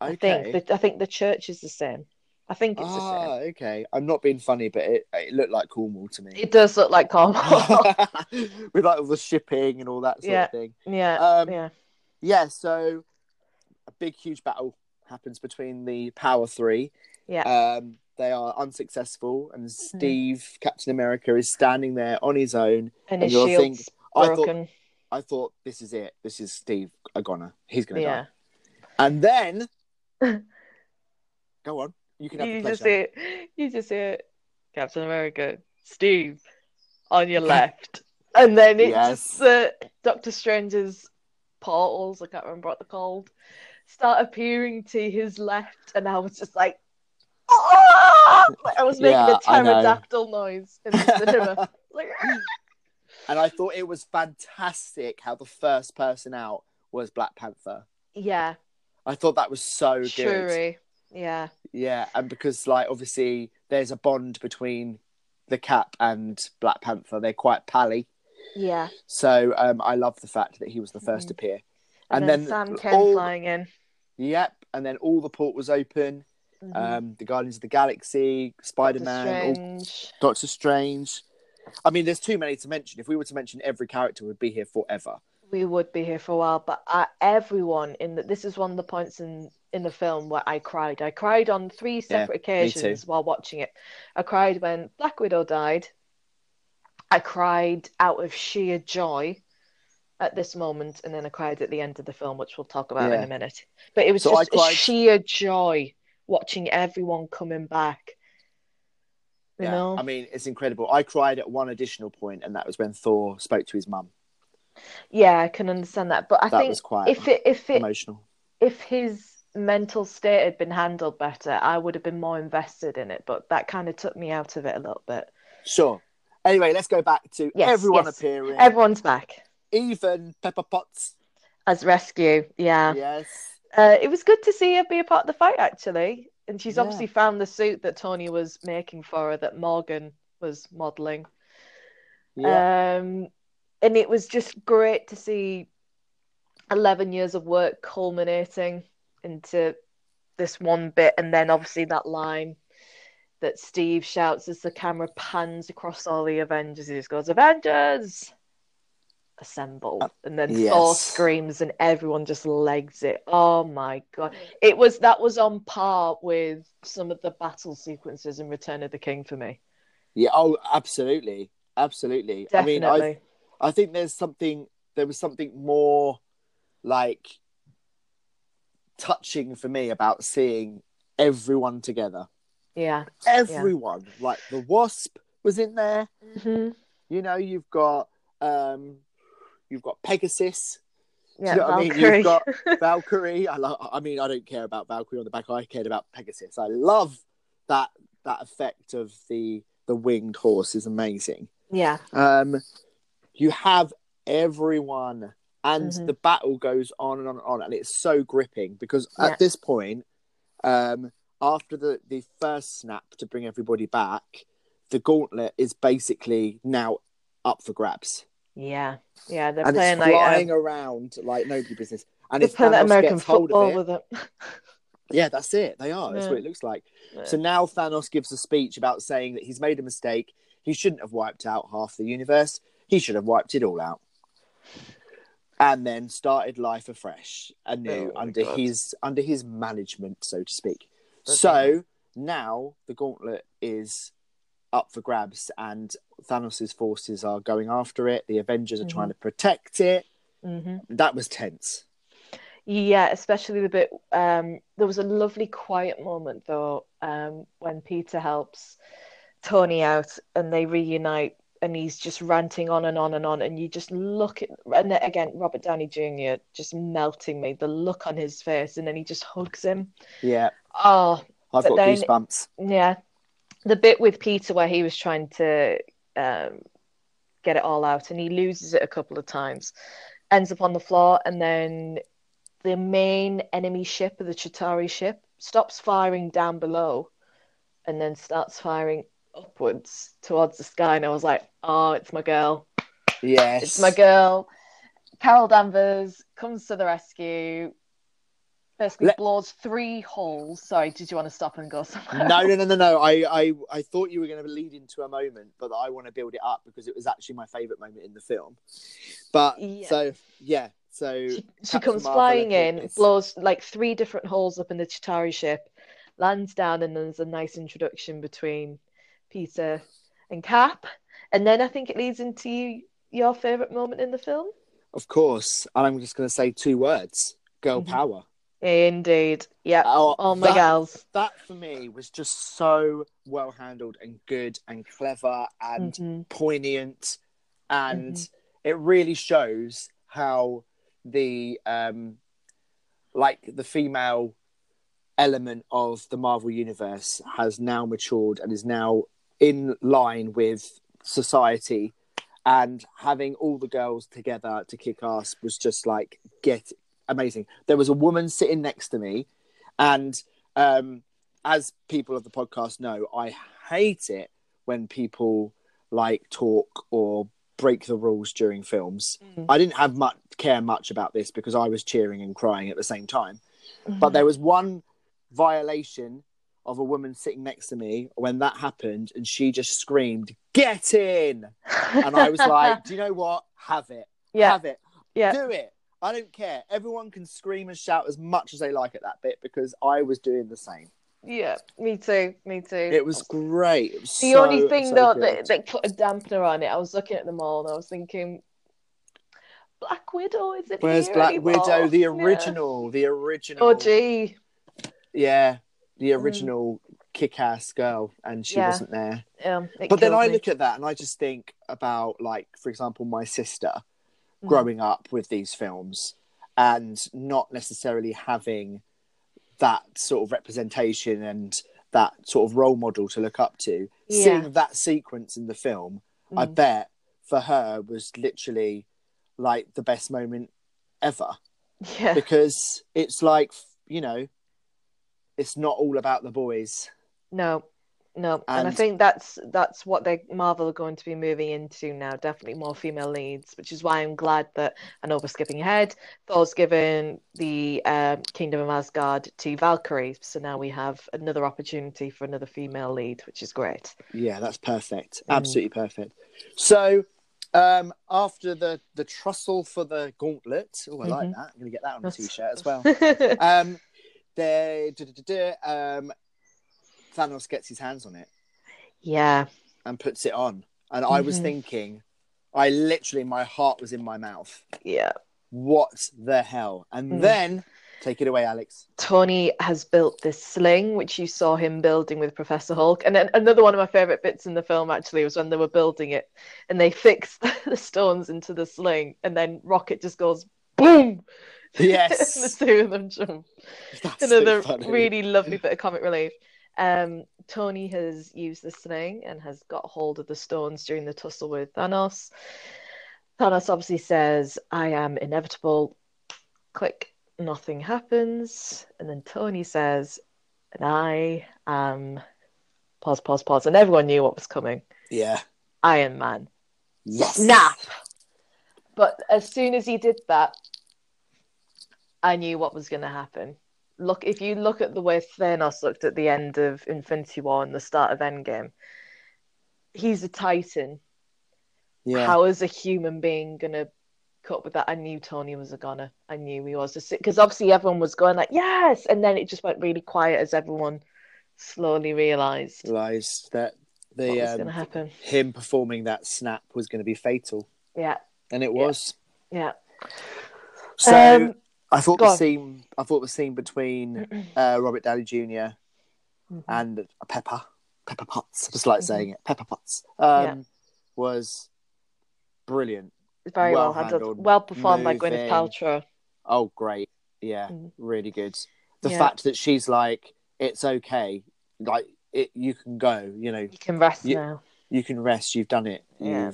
I think the, I think the church is the same. I think it's the ah, same. okay. I'm not being funny, but it, it looked like Cornwall to me. It does look like Cornwall. With like all the shipping and all that sort Yeah. of thing. yeah, Um, yeah, Yeah, so a big, huge battle happens between the Power Three. yeah. Um, they are unsuccessful, and Steve, Captain America, is standing there on his own. and and his shield's think, I thought-. I thought, this is it. This is Steve Agona. He's going to Yeah. die. And then, go on. You can have You just it. You just see it. Captain America, Steve, on your left, and then it's Yes. just uh, Doctor Strange's portals. I can't remember what they're called. Start appearing to his left, and I was just like, I was making Yeah, a pterodactyl noise in the cinema. like, "Ah!" And I thought it was fantastic how the first person out was Black Panther. yeah, I thought that was so good. Shuri. Yeah, Yeah, and because like obviously there's a bond between the Cap and Black Panther. They're quite pally. yeah. So um, I love the fact that he was the first Mhm. to appear. And, And then, then Sam came all- flying in. Yep, and then all the port was open. Mhm. Um, the Guardians of the Galaxy, Spider Man, Doctor Strange. I mean, there's too many to mention. If we were to mention every character, would be here forever. we would be here for a while but uh, everyone in the, this is one of the points in in the film where i cried i cried on three separate too. occasions while watching it i cried when black widow died i cried out of sheer joy at this moment and then i cried at the end of the film which we'll talk about in a minute but it was So just cried- sheer joy watching everyone coming back you yeah, know I mean, it's incredible. I cried at one additional point, and that was when Thor spoke to his mum. yeah i can understand that but i That think was quite if it if it emotional. if his mental state had been handled better, I would have been more invested in it. But that kind of took me out of it a little bit. Sure. Anyway, let's go back to Yes, everyone yes. appearing. Everyone's back even Pepper Potts. as rescue. Yeah. Yes. Uh, it was good to see her be a part of the fight, actually. And she's Yeah. obviously found the suit that Tony was making for her, that Morgan was modeling. Yeah. Um, and it was just great to see 11 years of work culminating into this one bit. And then obviously that line that Steve shouts as the camera pans across all the Avengers. He just goes, Avengers! Assemble. And then Thor screams and everyone just legs it. Oh my god. It was that was on par with some of the battle sequences in Return of the King for me. yeah. Oh, absolutely. Absolutely. I mean, I I think there's something there was something more like touching for me about seeing everyone together. yeah. Everyone. Like the Wasp was in there. Mhm. You know, you've got um you've got Pegasus, Yeah, know what I mean? You've got- Valkyrie. I lo- I mean, I don't care about Valkyrie on the back. I cared about Pegasus. I love that that effect of the the winged horse is amazing. yeah. Um, you have everyone, and Mhm. the battle goes on and on and on, and it's so gripping because Yeah. at this point, um, after the the first snap to bring everybody back, the gauntlet is basically now up for grabs, Yeah. Yeah. They're and playing it's like flying uh, around like nobody business. And they're if playing like Thanos American gets hold football of it, with it. yeah, that's it. They are. That's Yeah. what it looks like. Yeah. So now Thanos gives a speech about saying that he's made a mistake. He shouldn't have wiped out half the universe. He should have wiped it all out. And then started life afresh, anew Oh under God. his under his management, so to speak. Okay. So now the gauntlet is up for grabs, and Thanos' forces are going after it. The Avengers are Mhm. trying to protect it. hmm That was tense. Yeah, especially the bit. Um, there was a lovely quiet moment though, um, when Peter helps Tony out and they reunite, and he's just ranting on and on and on, and you just look at, and again, Robert Downey Jr. just melting me, the look on his face, and then he just hugs him. Yeah, Oh, I've got then- goosebumps. yeah, the bit with Peter where he was trying to um, get it all out and he loses it a couple of times, ends up on the floor, and then the main enemy ship, of the Chitauri ship, stops firing down below and then starts firing upwards towards the sky. And I was like, oh, it's my girl. Yes, It's my girl. Carol Danvers comes to the rescue. Basically Let- blows three holes. Sorry, did you want to stop and go somewhere? no, no, no, no, no. I, I, I thought you were going to lead into a moment, but I want to build it up because it was actually my favourite moment in the film. But Yeah. so yeah, so She, she comes flying in, blows like three different holes up in the Chitauri ship, lands down, and there's a nice introduction between Peter and Cap. And then I think it leads into you, your favorite moment in the film. of course, and I'm just going to say two words: girl Mhm. power. Indeed. Yeah. Oh, All my that, gals. that for me was just so well handled and good and clever and Mhm. poignant, and Mm-hmm. it really shows how the um, like the female element of the Marvel universe has now matured and is now in line with society. And having all the girls together to kick ass was just like get amazing. There was a woman sitting next to me, and um, as people of the podcast know, I hate it when people like talk or break the rules during films. Mm. I didn't have much care much about this because I was cheering and crying at the same time. Mm-hmm. But there was one violation of a woman sitting next to me when that happened, and she just screamed, "Get in!" And I was like, "Do you know what? Have it, yeah, have it, yeah. do it. I don't care. Everyone can scream and shout as much as they like at that bit because I was doing the same. Yeah, me too. Me too. It was great. It was the so, only thing so though good. that, that put a dampener on it, I was looking at them all and I was thinking, Black Widow is it Where's here Black anymore? Widow? The Yeah. original, the original. Oh gee, Yeah, the original kick-ass girl, and she Mm. Yeah. wasn't there. it But then I me. look at that and I just think about, like, for example, my sister Mhm. growing up with these films and not necessarily having that sort of representation and that sort of role model to look up to. Yeah. Seeing that sequence in the film, I Mm. bet for her was literally like the best moment ever Yeah. because it's like you know it's not all about the boys No, no, and, I think that's that's what they Marvel are going to be moving into now. Definitely more female leads, which is why I'm glad that I know we're skipping ahead. Thor's given the um, Kingdom of Asgard to Valkyrie, so now we have another opportunity for another female lead, which is great. yeah that's perfect Mm. absolutely perfect so um after the the trussle for the gauntlet oh i like Mhm. that i'm gonna get that on a t-shirt as well um they um thanos gets his hands on it yeah, and puts it on and i was Mhm. thinking i literally my heart was in my mouth yeah. what the hell and Mm. then take it away alex Tony has built this sling, which you saw him building with Professor Hulk. And then another one of my favorite bits in the film actually was when they were building it and they fixed the stones into the sling, and then Rocket just goes boom. Yes. the two of them jump. That's so Another funny. really lovely bit of comic relief. Um, Tony has used the sling and has got hold of the stones during the tussle with Thanos. Thanos obviously says, I am inevitable. Click, nothing happens. And then Tony says, and I am. Pause, pause, pause. And everyone knew what was coming yeah Iron Man. yes Snap! But as soon as he did that, I knew what was going to happen. Look, if you look at the way Thanos looked at the end of Infinity War and the start of Endgame, he's a Titan. yeah How is a human being going to cope with that? I knew Tony was a goner. I knew he was. Because obviously everyone was going like, yes! And then it just went really quiet as everyone slowly realised realized that what the was um, to happen. him performing that snap was going to be fatal, Yeah, and it Yeah. was. yeah. So Um, I thought go the on. scene, I thought the scene between uh, Robert Downey Jr. Mhm. and Pepper, Pepper Potts, I just like Mhm. saying it, Pepper Potts, um, Yeah. was brilliant. Very well, well handled, handled, well performed by Gwyneth moving. Paltrow. Oh, great, yeah, Mm. really good. The Yeah. fact that she's like, it's okay, like it, you can go, you know, You can rest You- now. you can rest. You've done it. Yeah.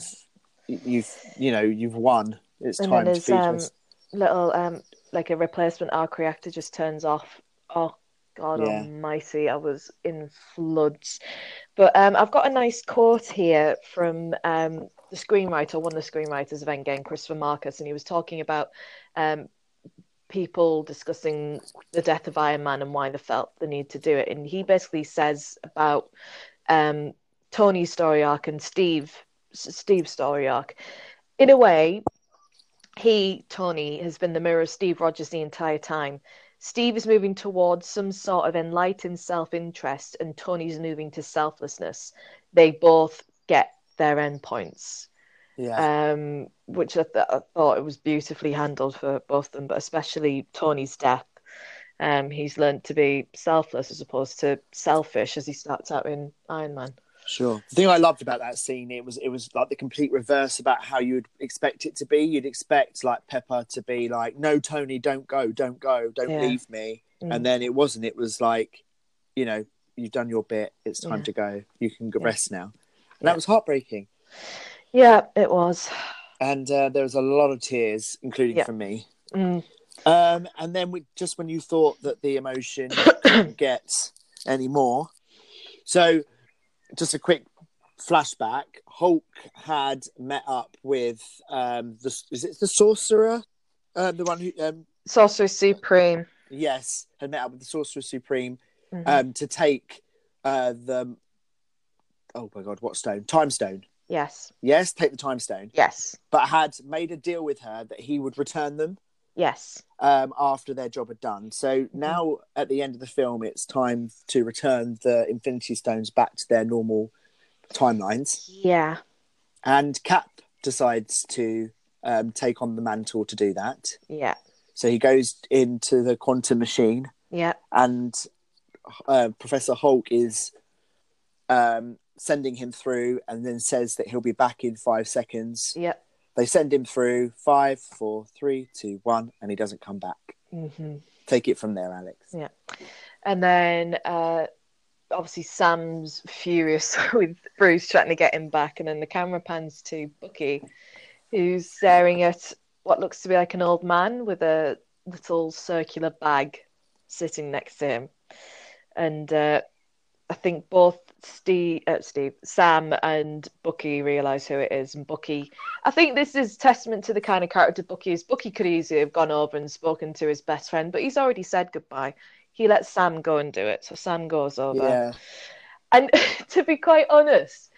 You've, you've, you know, you've won. It's And time to feed um, us. little um, like a replacement arc reactor just turns off. Oh God Yeah. Almighty! I was in floods. But um, I've got a nice quote here from um, the screenwriter, one of the screenwriters of Endgame, Christopher Markus, and he was talking about um, people discussing the death of Iron Man and why they felt the need to do it. And he basically says about um, Tony's story arc and Steve Steve's story arc. In a way, he, Tony, has been the mirror of Steve Rogers the entire time. Steve is moving towards some sort of enlightened self interest, and Tony's moving to selflessness. They both get their endpoints, Yeah, um, which I, th- I thought it was beautifully handled for both of them, but especially Tony's death. Um, he's learned to be selfless as opposed to selfish as he starts out in Iron Man. Sure. The thing I loved about that scene, it was, it was like the complete reverse about how you'd expect it to be. You'd expect like Pepper to be like, "No, Tony, don't go, don't go, don't Yeah. leave me," Mm. and then it wasn't. It was like, you know, you've done your bit. It's time Yeah. to go. You can go Yeah. rest now. And that was heartbreaking. Yeah, it was. And uh, there was a lot of tears, including from me. Mm. Um, and then we, just when you thought that the emotion couldn't get any more. So, just a quick flashback. Hulk had met up with um, the is it the sorcerer, um, the one who um, Sorcerer Supreme. yes had met up with the sorcerer supreme Mhm. um, to take uh, the oh my god what stone time stone yes, yes take the time stone yes, but had made a deal with her that he would return them yes. Um, after their job had done. So now at the end of the film, it's time to return the Infinity Stones back to their normal timelines. Yeah, And Cap decides to um, take on the mantle to do that. yeah, So he goes into the quantum machine, yeah, and uh, Professor Hulk is um, sending him through, and then says that he'll be back in five seconds. yeah. They send him through five, four, three, two, one, and he doesn't come back. hmm Take it from there, Alex. Yeah. And then uh, obviously Sam's furious with Bruce trying to get him back, and then the camera pans to Bucky, who's staring at what looks to be like an old man with a little circular bag sitting next to him, and uh, I think both Steve, uh, Steve, Sam, and Bucky realize who it is, and Bucky. I think this is testament to the kind of character Bucky is. Bucky could easily have gone over and spoken to his best friend, but he's already said goodbye. He lets Sam go and do it, so Sam goes over. Yeah. And to be quite honest,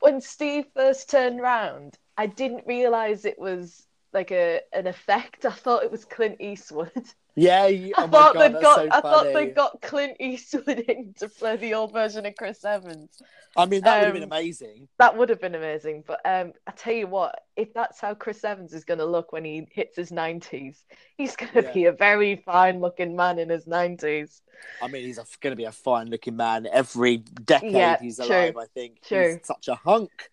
when Steve first turned round, I didn't realize it was like a an effect. I thought it was Clint Eastwood. Yeah, you, I oh my thought God, they got so I thought they got Clint Eastwood in to play the old version of Chris Evans. I mean, that would have been um, amazing. That would have been amazing. But um, I tell you what, if that's how Chris Evans is going to look when he hits his nineties, he's going to Yeah. be a very fine-looking man in his nineties. I mean, he's going to be a fine-looking man every decade Yeah, he's true, alive. I think true. he's such a hunk.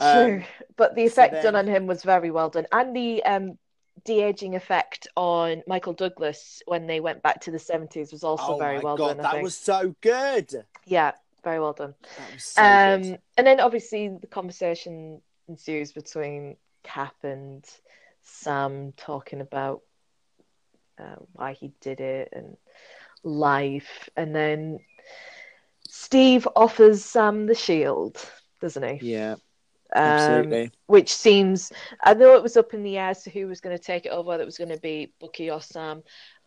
Um, True, but the so effect done on him was very well done, and the um, de-aging effect on Michael Douglas when they went back to the seventies was also oh very well God, done. That was so good. Yeah, very well done. So um, good. and then obviously the conversation ensues between Cap and Sam talking about uh, why he did it and life, and then Steve offers Sam the shield, doesn't he? Yeah, Um, absolutely. which seems, I know it was up in the air as to who was going to take it over, whether it was going to be Bucky or Sam.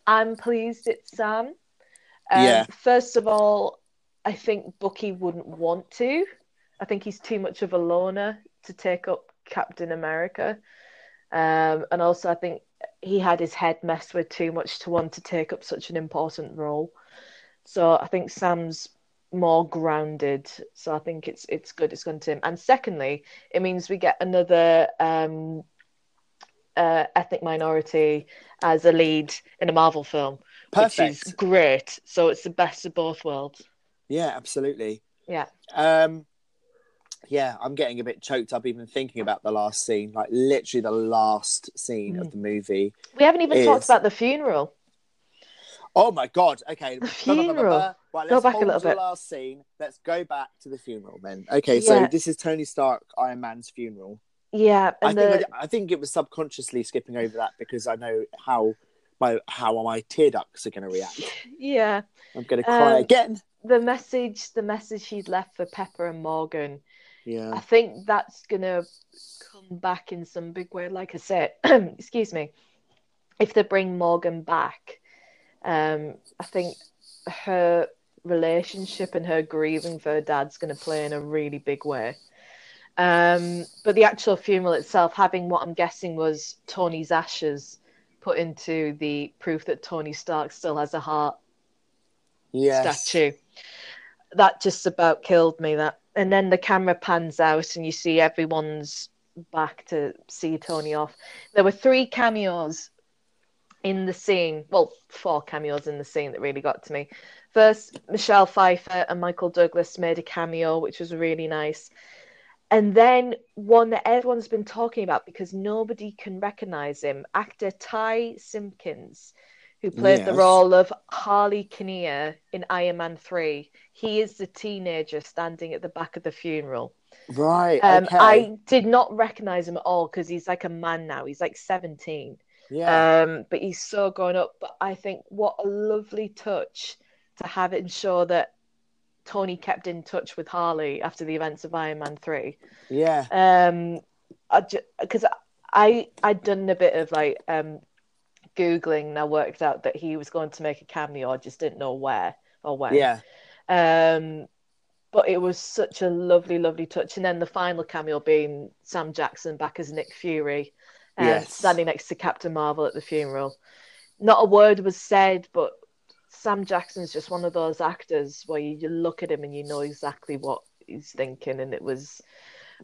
I'm pleased it's Sam. Um, Yeah. First of all, I think Bucky wouldn't want to. I think he's too much of a loner to take up Captain America. Um, and also, I think he had his head messed with too much to want to take up such an important role. So I think Sam's more grounded. So I think it's it's good. It's going to him. And secondly, it means we get another um, uh, ethnic minority as a lead in a Marvel film, which is great. So it's the best of both worlds. Yeah, absolutely. Yeah. Um, yeah, I'm getting a bit choked up even thinking about the last scene, like literally the last scene Mm. of the movie. We haven't even Is- talked about the funeral. Oh my god! Okay, The Blah, blah, blah, blah, Right, Go let's back a little the bit. last scene. Let's go back to the funeral then. Okay, so Yeah. this is Tony Stark, Iron Man's funeral. Yeah, I and think the, I think it was subconsciously skipping over that because I know how my how my tear ducts are going to react. yeah, I'm going to cry Um, again. the message, the message he'd left for Pepper and Morgan. Yeah, I think that's gonna come back in some big way. Like I said, excuse me, if they bring Morgan back, um, I think her relationship and her grieving for her dad's gonna play in a really big way. Um, but the actual funeral itself, having what I'm guessing was Tony's ashes put into the proof that Tony Stark still has a heart yes. statue. That just about killed me. That, and then the camera pans out, and you see everyone's back to see Tony off. There were three cameos in the scene. Well, four cameos in the scene that really got to me. First, Michelle Pfeiffer and Michael Douglas made a cameo, which was really nice. And then one that everyone's been talking about because nobody can recognize him, actor Ty Simpkins, who played the role of Harley Keener in Iron Man 3. He is the teenager standing at the back of the funeral. Right. Um, okay. I did not recognize him at all because he's like a man now. He's like 17. Yeah. Um, but he's so grown up. But I think what a lovely touch to have it ensure that Tony kept in touch with Harley after the events of Iron Man 3 yeah. um because i i'd done a bit of like um googling and i worked out that he was going to make a cameo i just didn't know where or when Yeah. um but it was such a lovely lovely touch and then the final cameo being sam jackson back as nick fury um, Yes. standing next to captain marvel at the funeral not a word was said but sam jackson's just one of those actors where you, look at him and you know exactly what he's thinking and it was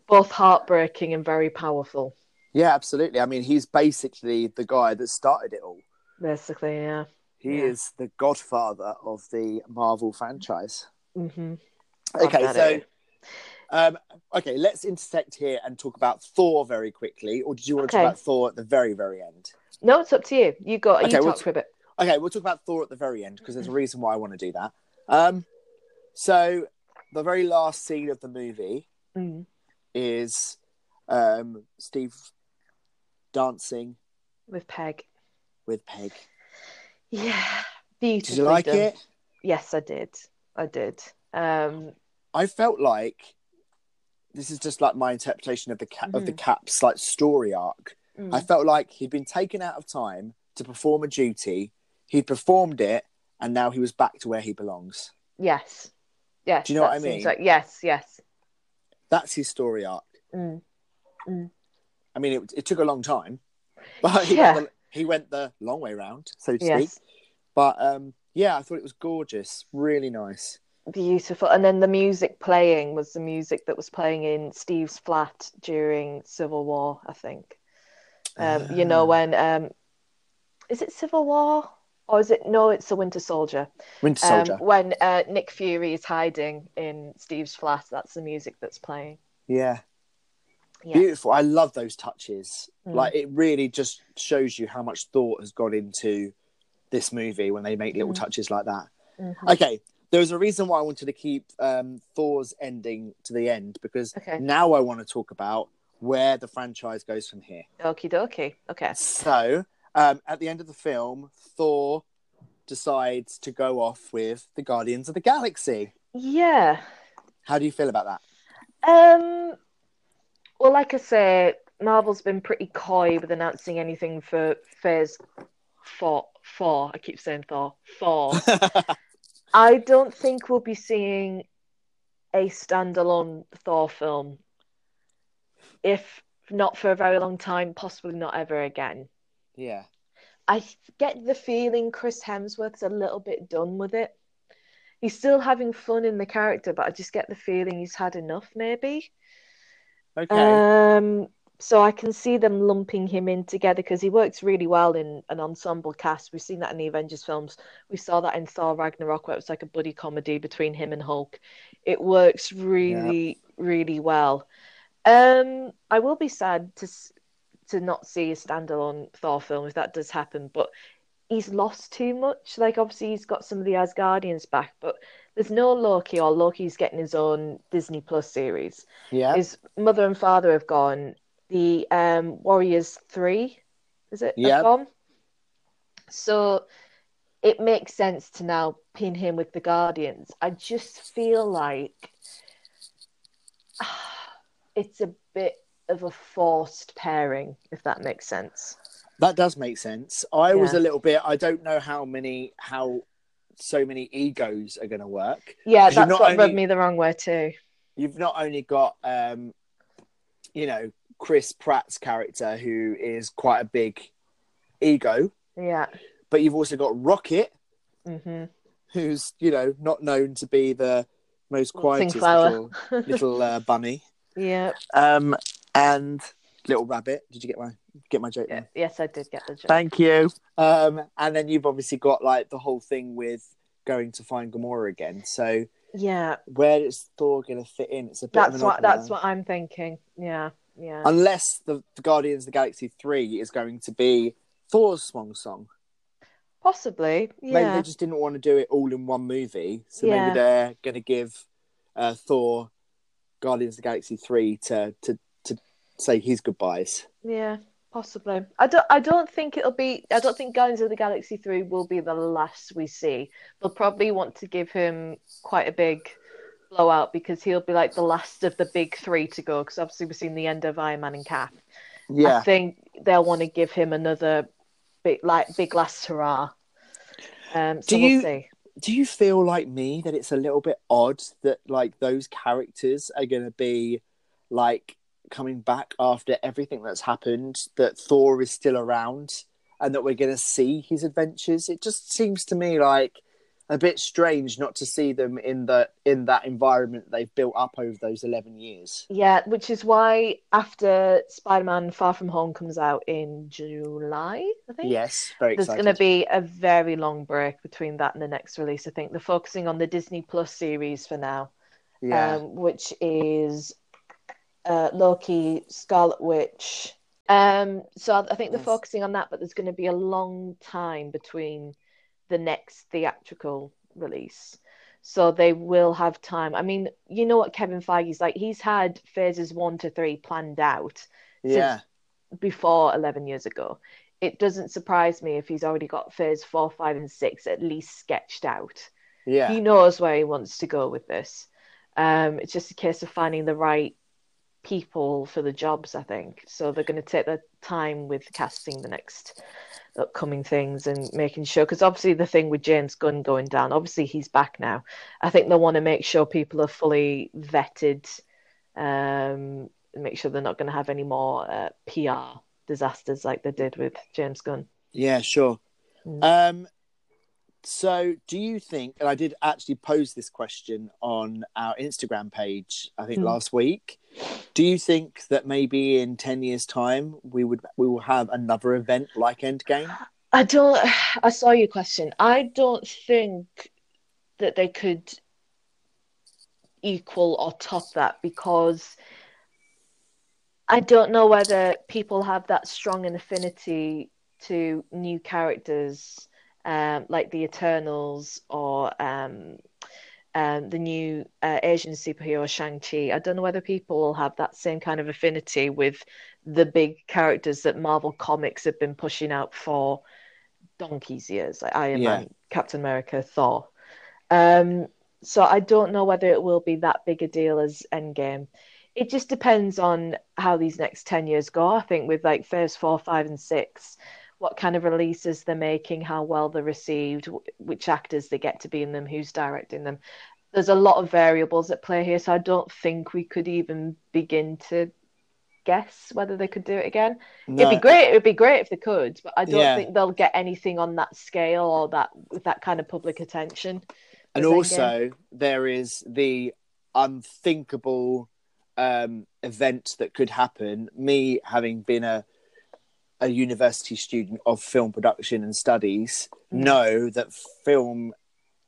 both heartbreaking and very powerful Yeah. Absolutely. I mean, he's basically the guy that started it all. basically yeah He Yeah. is the godfather of the Marvel franchise. hmm Okay, so um, okay, let's intersect here and talk about Thor very quickly, or did you want to talk about Thor at the very, very end? no it's up to you you go Okay, you we'll talk for a bit Okay, we'll talk about Thor at the very end because there's a reason why I want to do that. Um, so the very last scene of the movie Mm. is um, Steve dancing With Peg. with Peg. Yeah. beautiful. Did you like done. it? Yes, I did. I did. Um, I felt like this is just like my interpretation of the cap of the Mhm. Cap's like story arc. mm, I felt like he'd been taken out of time to perform a duty. He'd performed it, and now he was back to where he belongs. yes. Yes. Do you know what I mean? Like, yes, yes. That's his story arc. Mm. I mean, it, it took a long time, but he, Yeah. went the, he went the long way round, so to speak. But um, yeah, I thought it was gorgeous, really nice. Beautiful. And then the music playing was the music that was playing in Steve's flat during Civil War, I think. Um, you know, Ah. when um, is it Civil War? Or is it no, it's the Winter Soldier. Winter Um, Soldier. when uh, Nick Fury is hiding in Steve's flat, that's the music that's playing. yeah, Yeah. beautiful. I love those touches. Mm. Like it really just shows you how much thought has gone into this movie when they make little Mm. touches like that. Mhm. Okay, there was a reason why I wanted to keep um, Thor's ending to the end because Okay. now I want to talk about where the franchise goes from here. Okie dokie. Okay. So, um, at the end of the film, Thor decides to go off with the Guardians of the Galaxy. Yeah. How do you feel about that? Um. Well, like I say, Marvel's been pretty coy with announcing anything for Phase Four. Four. I keep saying Thor. Four. I don't think we'll be seeing a standalone Thor film, if not for a very long time, possibly not ever again. Yeah. I get the feeling Chris Hemsworth's a little bit done with it. He's still having fun in the character, but I just get the feeling he's had enough, maybe. Okay. Um, so I can see them lumping him in together because he works really well in an ensemble cast. We've seen that in the Avengers films. We saw that in Thor Ragnarok, where it was like a buddy comedy between him and Hulk. It works really, really well. Um, I will be sad to to not see a standalone Thor film if that does happen, but he's lost too much. Like obviously he's got some of the Asgardians back, but there's no Loki or Loki's getting his own Disney Plus series yeah. his mother and father have gone. The um, Warriors three, is it? Yeah. gone. So it makes sense to now pin him with the Guardians. I just feel like it's a bit of a forced pairing, if that makes sense. That does make sense. I was a little bit. I don't know how many how so many egos are going to work. Yeah, that's not what only- rubbed me the wrong way too. You've not only got um, you know, Chris Pratt's character who is quite a big ego, Yeah. but you've also got Rocket, hmm who's you know not known to be the most quietest little, little uh, bunny, Yeah. um, and little rabbit. Did you get my get my joke? yeah. there? Yes, I did get the joke. Thank you. Um, and then you've obviously got like the whole thing with going to find Gamora again. So Yeah. where is Thor going to fit in? It's a bit. That's what that's what I'm thinking. Yeah. Yeah. Unless the, the Guardians of the Galaxy three is going to be Thor's swan song. Possibly. Yeah. Maybe they just didn't want to do it all in one movie, so Yeah. maybe they're going to give uh, Thor Guardians of the Galaxy three to to say his goodbyes. Yeah. Possibly. I don't. I don't think it'll be. I don't think Guardians of the Galaxy three will be the last we see. They'll probably want to give him quite a big blowout because he'll be like the last of the big three to go. Because obviously we've seen the end of Iron Man and Cap. Yeah. I think they'll want to give him another big, like big last hurrah. Um, so Do we'll you- see. do you feel like me that it's a little bit odd that like those characters are going to be like coming back after everything that's happened that thor is still around and that we're going to see his adventures it just seems to me like a bit strange not to see them in the in that environment they've built up over those 11 years Yeah, which is why after Spider-Man: Far From Home comes out in July, I think. yes very There's going to be a very long break between that and the next release. I think they're focusing on the Disney Plus series for now, yeah um, which is uh, Loki, Scarlet Witch, Um, so I I think they're Yes. focusing on that, but there's going to be a long time between the next theatrical release. So they will have time. I mean, you know what Kevin Feige's like. He's had phases one to three planned out Yeah. before 11 years ago. It doesn't surprise me if he's already got phase four, five, and six at least sketched out. Yeah. He knows where he wants to go with this. Um, it's just a case of finding the right people for the jobs, I think. So they're going to take their time with casting the next upcoming things and making sure. Because obviously, the thing with James Gunn going down, obviously he's back now. I think they want to make sure people are fully vetted, um, and make sure they're not going to have any more uh, PR disasters like they did with James Gunn. Yeah, sure. Mm. Um, so do you think, and I did actually pose this question on our Instagram page, I think Mm. last week. Do you think that maybe in 10 years' time we would we will have another event like Endgame? I don't. I saw your question. I don't think that they could equal or top that because I don't know whether people have that strong an affinity to new characters um, like the Eternals or um, um, the new uh, Asian superhero Shang-Chi. I don't know whether people will have that same kind of affinity with the big characters that Marvel Comics have been pushing out for donkey's years, like Iron Yeah. Man, Captain America, Thor. Um, so I don't know whether it will be that big a deal as Endgame. It just depends on how these next 10 years go. I think with like phase four, five, and six, what kind of releases they're making, how well they're received, which actors they get to be in them, who's directing them. There's a lot of variables at play here, so I don't think we could even begin to guess whether they could do it again. It'd be great. It'd be great if they could, but I don't Yeah. think they'll get anything on that scale or that with that kind of public attention. And also, there is the unthinkable um, event that could happen. Me having been a a university student of film production and studies, know that film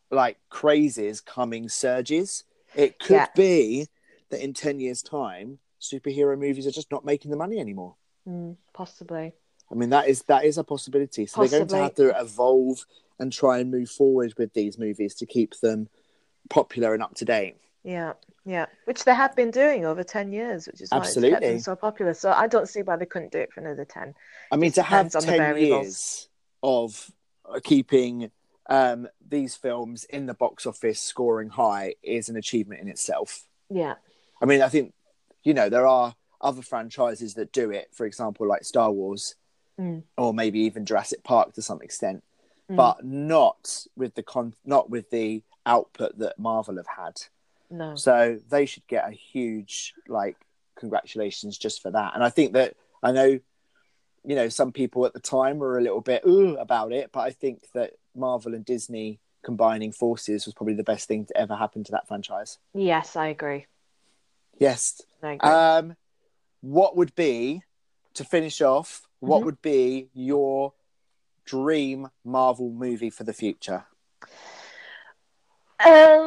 like crazes coming surges. It could Yeah. be that in ten years' time, superhero movies are just not making the money anymore. Mm, possibly. I mean, that is that is a possibility. So they're going to have to evolve and try and move forward with these movies to keep them popular and up to date. Yeah, yeah. Which they have been doing over ten years, which is why it's kept Absolutely. them so popular. So I don't see why they couldn't do it for another ten. I mean, to have depends on the 10 years of uh, keeping um, these films in the box office scoring high is an achievement in itself. Yeah, I mean, I think, you know, there are other franchises that do it, for example, like Star Wars Mm. or maybe even Jurassic Park to some extent, Mm. but not with the con- not with the output that Marvel have had. No. So they should get a huge like congratulations just for that. And I think that I know, you know, some people at the time were a little bit ooh about it, but I think that Marvel and Disney combining forces was probably the best thing to ever happen to that franchise. Yes, I agree. Yes. I agree. Um, what would be to finish off? What Mhm. would be your dream Marvel movie for the future? Um,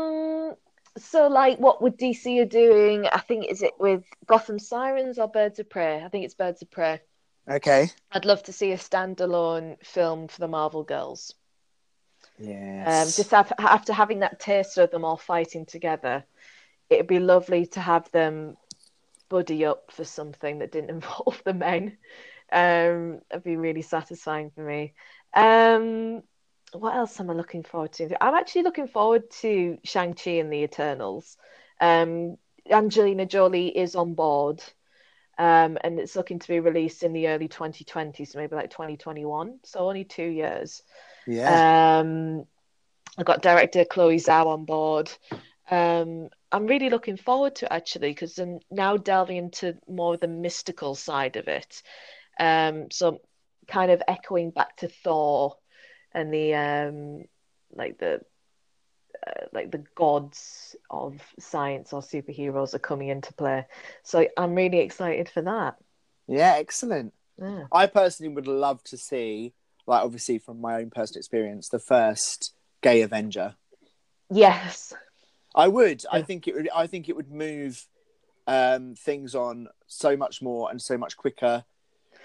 so like what would DC are doing? I think is it with Gotham Sirens or Birds of Prey? I think it's Birds of Prey. Okay. I'd love to see a standalone film for the Marvel girls. Um, Yes. just af after having that taste of them all fighting together, it'd be lovely to have them buddy up for something that didn't involve the men. Um, it'd be really satisfying for me. Um, what else am I looking forward to? I'm actually looking forward to Shang-Chi and the Eternals. Um, Angelina Jolie is on board, um, and it's looking to be released in the early 2020s, maybe like 2021. So only two years. yeah. Um, I got director Chloe Zhao on board. Um, I'm really looking forward to actually because I'm now delving into more of the mystical side of it. Um, so kind of echoing back to Thor and the um, like the uh, like the gods of science or superheroes are coming into play. So I'm really excited for that. yeah. Excellent. Yeah. I personally would love to see, like, obviously from my own personal experience, the first gay Avenger. Yes. I would. I think it would. I think it would move um, things on so much more and so much quicker.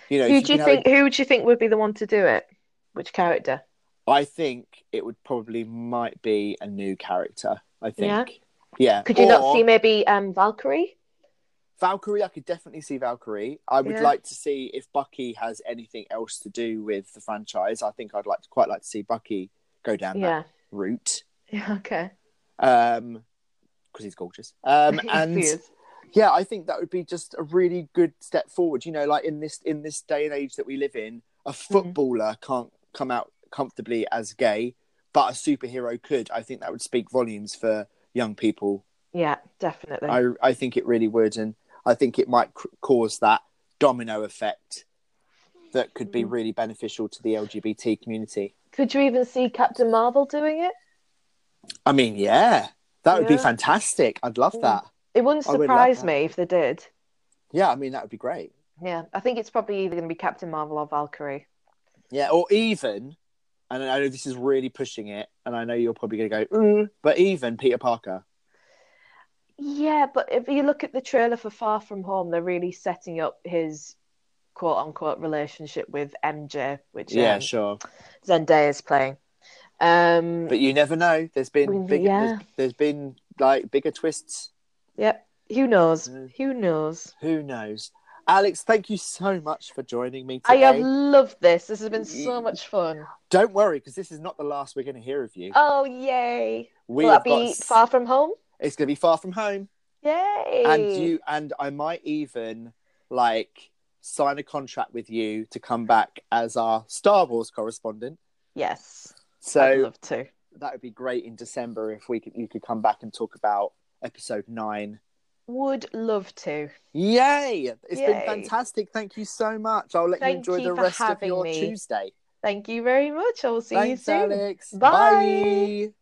You know, Who do you a- think? Who do you think would be the one to do it? Which character? I think it would probably might be a new character. I think. Yeah? Yeah. Could you not see maybe um Valkyrie? Valkyrie? I could definitely see Valkyrie. I would Yeah. like to see if Bucky has anything else to do with the franchise. I think I'd like to quite like to see Bucky go down that route. Yeah. Okay. Um, because he's gorgeous. Um, and yeah, I think that would be just a really good step forward. You know, like in this in this day and age that we live in, a Mm-hmm. footballer can't come out comfortably as gay, but a superhero could. I think that would speak volumes for young people. Yeah, definitely. I I think it really would, and I think it might c- cause that domino effect that could be Mhm. really beneficial to the LGBT community. Could you even see Captain Marvel doing it? I mean, yeah, that would be fantastic. I'd love Mm. that. It wouldn't I would surprise me if they did. Yeah, I mean that would be great. Yeah, I think it's probably either going to be Captain Marvel or Valkyrie. Yeah, or even, and I know this is really pushing it, and I know you're probably going to go, "Mm," but even Peter Parker. Yeah, but if you look at the trailer for Far From Home, they're really setting up his quote unquote relationship with MJ, which Yeah, um, sure. Zendaya is playing. Um, But you never know. There's been Mm, big, yeah. there's, there's been like bigger twists. yep, who knows? Mm. Who knows? Who knows? Alex, thank you so much for joining me I have loved this. This has been so much fun. Don't worry, because this is not the last we're going to hear of you. Oh, yay! we Will that be got Far From Home? It's going to be far from home, Yay! and you and I might even like sign a contract with you to come back as our Star Wars correspondent. Yes, So I'd love to. that would be great in December if we could you could come back and talk about episode nine. Would love to. Yay! It's been fantastic. Thank you so much. I'll let you enjoy you the rest of your me. Tuesday. Thank you very much. I will see Thanks, you soon. Alex. Bye. Bye.